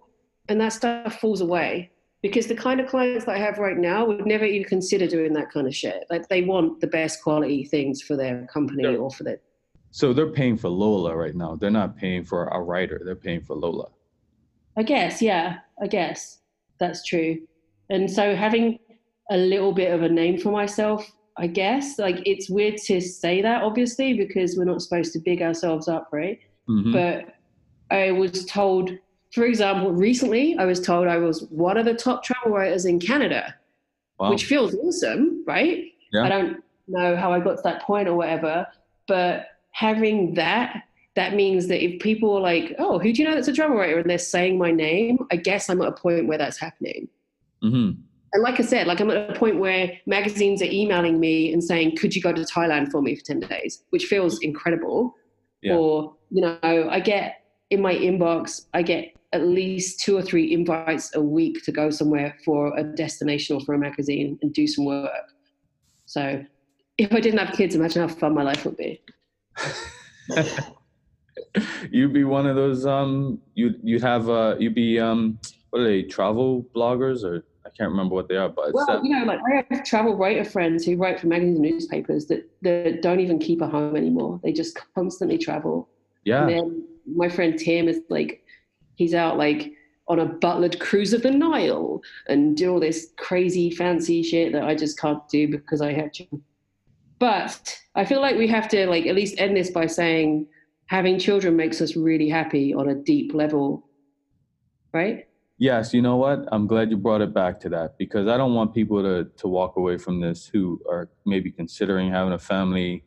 and that stuff falls away. Because the kind of clients that I have right now would never even consider doing that kind of shit. Like they want the best quality things for their company Sure. or for their So they're paying for Lola right now. They're not paying for a writer. They're paying for Lola. I guess, yeah, I guess that's true. And so having a little bit of a name for myself, I guess, like it's weird to say that, obviously, because we're not supposed to big ourselves up, right? Mhm. But I was told, for example, recently I was told I was one of the top travel writers in Canada, wow. which feels awesome, right? Yeah. I don't know how I got to that point or whatever, but having that, that means that if people are like, oh, who do you know that's a travel writer? And they're saying my name, I guess I'm at a point where that's happening. Mhm. And like I said, like I'm at a point where magazines are emailing me and saying, could you go to Thailand for me for 10 days? Which feels incredible. Yeah. Or, you know, I get in my inbox, I get at least two or three invites a week to go somewhere for a destination or for a magazine and do some work. So if I didn't have kids, imagine how fun my life would be. you'd be one of those um you you'd have uh you'd be um what are they travel bloggers or I can't remember what they are but it's Well, that- you know, like I have travel writer friends who write for magazines and newspapers that, that don't even keep a home anymore. They just constantly travel. yeah And then my friend Tim is like, he's out like on a butlered cruise of the Nile and do all this crazy fancy shit that I just can't do because I have children. But I feel like we have to like at least end this by saying having children makes us really happy on a deep level, right? yes you know what I'm glad you brought it back to that because I don't want people to to walk away from this who are maybe considering having a family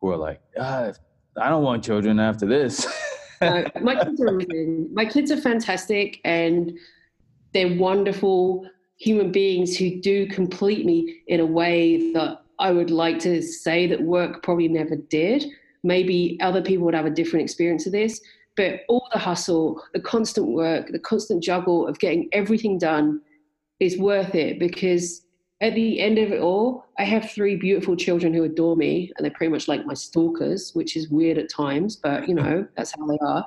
who are like ah I don't want children after this No, my kids are amazing. My kids are fantastic and they're wonderful human beings who do complete me in a way that I would like to say that work probably never did. Maybe other people would have a different experience of this, but all the hustle, the constant work, the constant juggle of getting everything done is worth it because at the end of it all, I have three beautiful children who adore me, and they're pretty much like my stalkers, which is weird at times, but you know, that's how they are.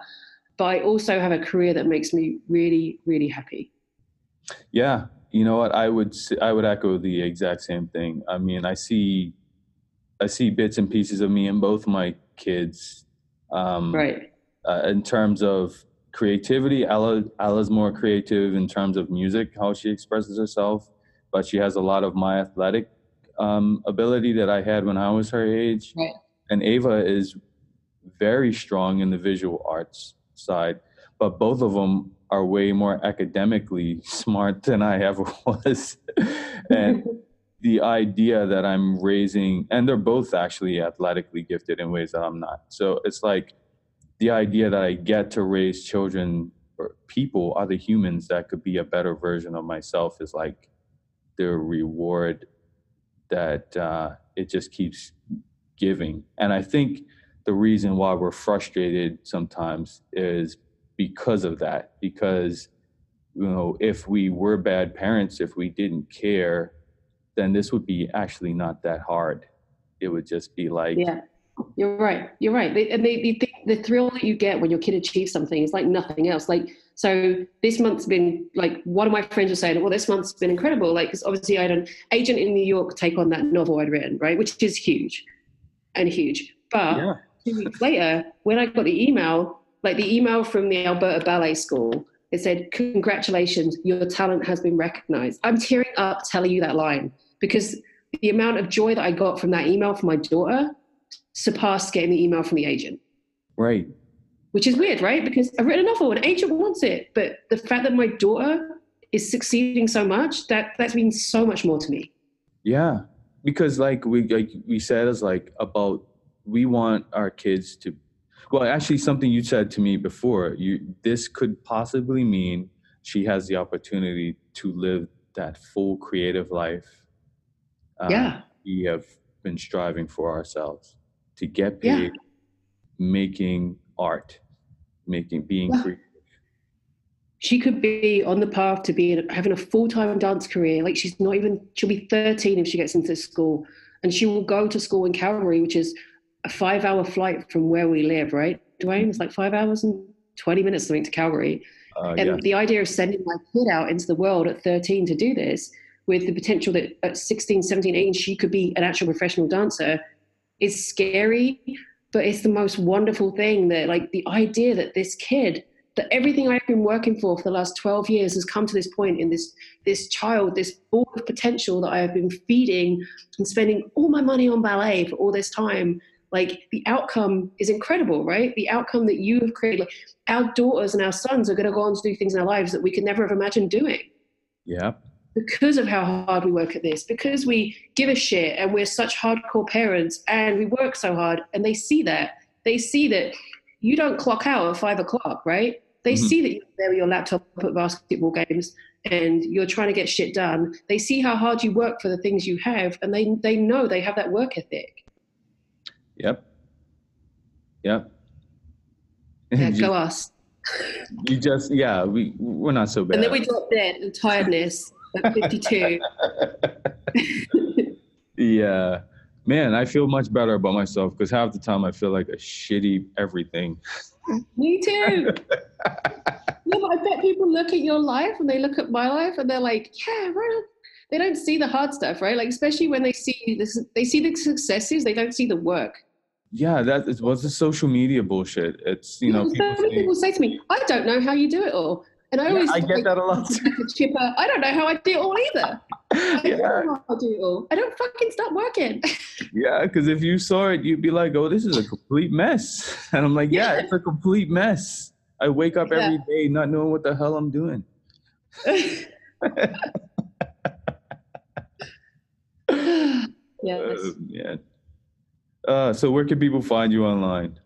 But I also have a career that makes me really, really happy. Yeah, you know what? I would I would echo the exact same thing. I mean, I see I see bits and pieces of me in both my kids. Um, Right. Uh, in terms of creativity, Ella Ella's more creative in terms of music, how she expresses herself, but she has a lot of my athletic um, ability that I had when I was her age. Right. And Ava is very strong in the visual arts side, but both of them are way more academically smart than I ever was. and the idea that I'm raising, and they're both actually athletically gifted in ways that I'm not. So it's like the idea that I get to raise children or people, other humans that could be a better version of myself is like the reward that uh, it just keeps giving. And I think the reason why we're frustrated sometimes is because of that. Because, you know, if we were bad parents, if we didn't care, then this would be actually not that hard. It would just be like, Yeah, you're right. You're right. The- And they think the thrill that you get when your kid achieves something is like nothing else. Like, so this month's been like one of my friends was saying, well, this month's been incredible. Like, 'cause obviously I had an agent in New York take on that novel I'd written, right? Which is huge and huge. But yeah, two weeks later, when I got the email, like the email from the Alberta Ballet School, it said, Congratulations, your talent has been recognized. I'm tearing up telling you that line because the amount of joy that I got from that email from my daughter surpassed getting the email from the agent, right. Which is weird, right? Because I've written a novel, an agent wants it. But the fact that my daughter is succeeding so much, that, that means so much more to me. Yeah, because like we like we said is like about we want our kids to. Well, actually, something you said to me before. You this could possibly mean she has the opportunity to live that full creative life. um, Yeah. we have been striving for ourselves to get Yeah. paid, making art, making being Yeah. creative. she could be on the path to being having a full-time dance career like she's not even she'll be 13 if she gets into school and she will go to school in calgary which is a five hour flight from where we live right dwayne it's like five hours and 20 minutes something to calgary Uh, and yeah. the idea of sending my kid out into the world at 13 to do this with the potential that at 16 17 18 she could be an actual professional dancer is scary but it's the most wonderful thing that like the idea that this kid that everything I've been working for for the last 12 years has come to this point in this this child, this ball of potential that I have been feeding and spending all my money on ballet for all this time. Like the outcome is incredible, right? The outcome that you have created, like our daughters and our sons are going to go on to do things in our lives that we could never have imagined doing yeah. Because of how hard we work at this, because we give a shit and we're such hardcore parents and we work so hard and they see that. They see that you don't clock out at five o'clock, right? They Mhm. see that you're there with your laptop at basketball games and you're trying to get shit done. They see how hard you work for the things you have and they, they know they have that work ethic. Yep. Yep. Yeah, you, go us. you just yeah we we're not so bad. And then we drop dead and tiredness at 52. yeah, man, I feel much better about myself because half the time I feel like a shitty everything. Me too. Yeah, but I bet people look at your life and they look at my life and they're like, yeah, right. They don't see the hard stuff, right? Like especially when they see this, they see the successes, they don't see the work. Yeah, that is what's the social media bullshit. It's you know so people many say, people say to me, I don't know how you do it all. And I Yeah, I get that a lot. chipper, I don't know how I do it all either. I yeah, don't know how I do it all. I don't fucking stop working. yeah, because if you saw it, you'd be like, "Oh, this is a complete mess," and I'm like, "Yeah, it's a complete mess." I wake up every day not knowing what the hell I'm doing. Uh, yeah. Uh, so where can people find you online?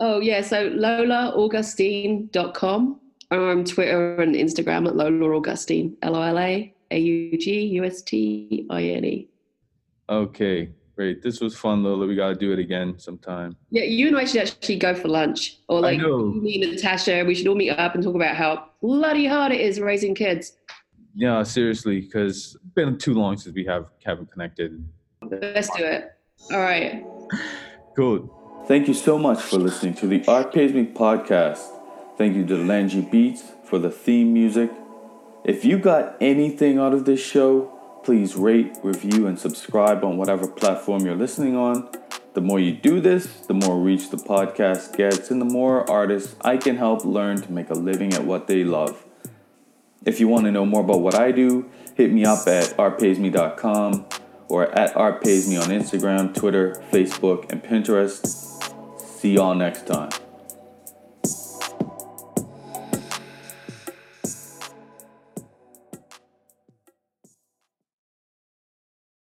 Oh, yeah. So lolaaugustine.com or on Twitter and Instagram at Lola Augustine, L O L A A U G U S T I N E. Okay, great. This was fun, Lola. We got to do it again sometime. Yeah, you and I should actually go for lunch. Or like me and Natasha, we should all meet up and talk about how bloody hard it is raising kids. Yeah, seriously, because it's been too long since we have haven't connected. Let's do it. All right. Cool. Thank you so much for listening to the Art Pays Me podcast. Thank you to Langy Beats for the theme music. If you got anything out of this show, please rate, review, and subscribe on whatever platform you're listening on. The more you do this, the more reach the podcast gets, and the more artists I can help learn to make a living at what they love. If you want to know more about what I do, hit me up at artpaysme.com or at artpaysme on Instagram, Twitter, Facebook, and Pinterest. See y'all next time.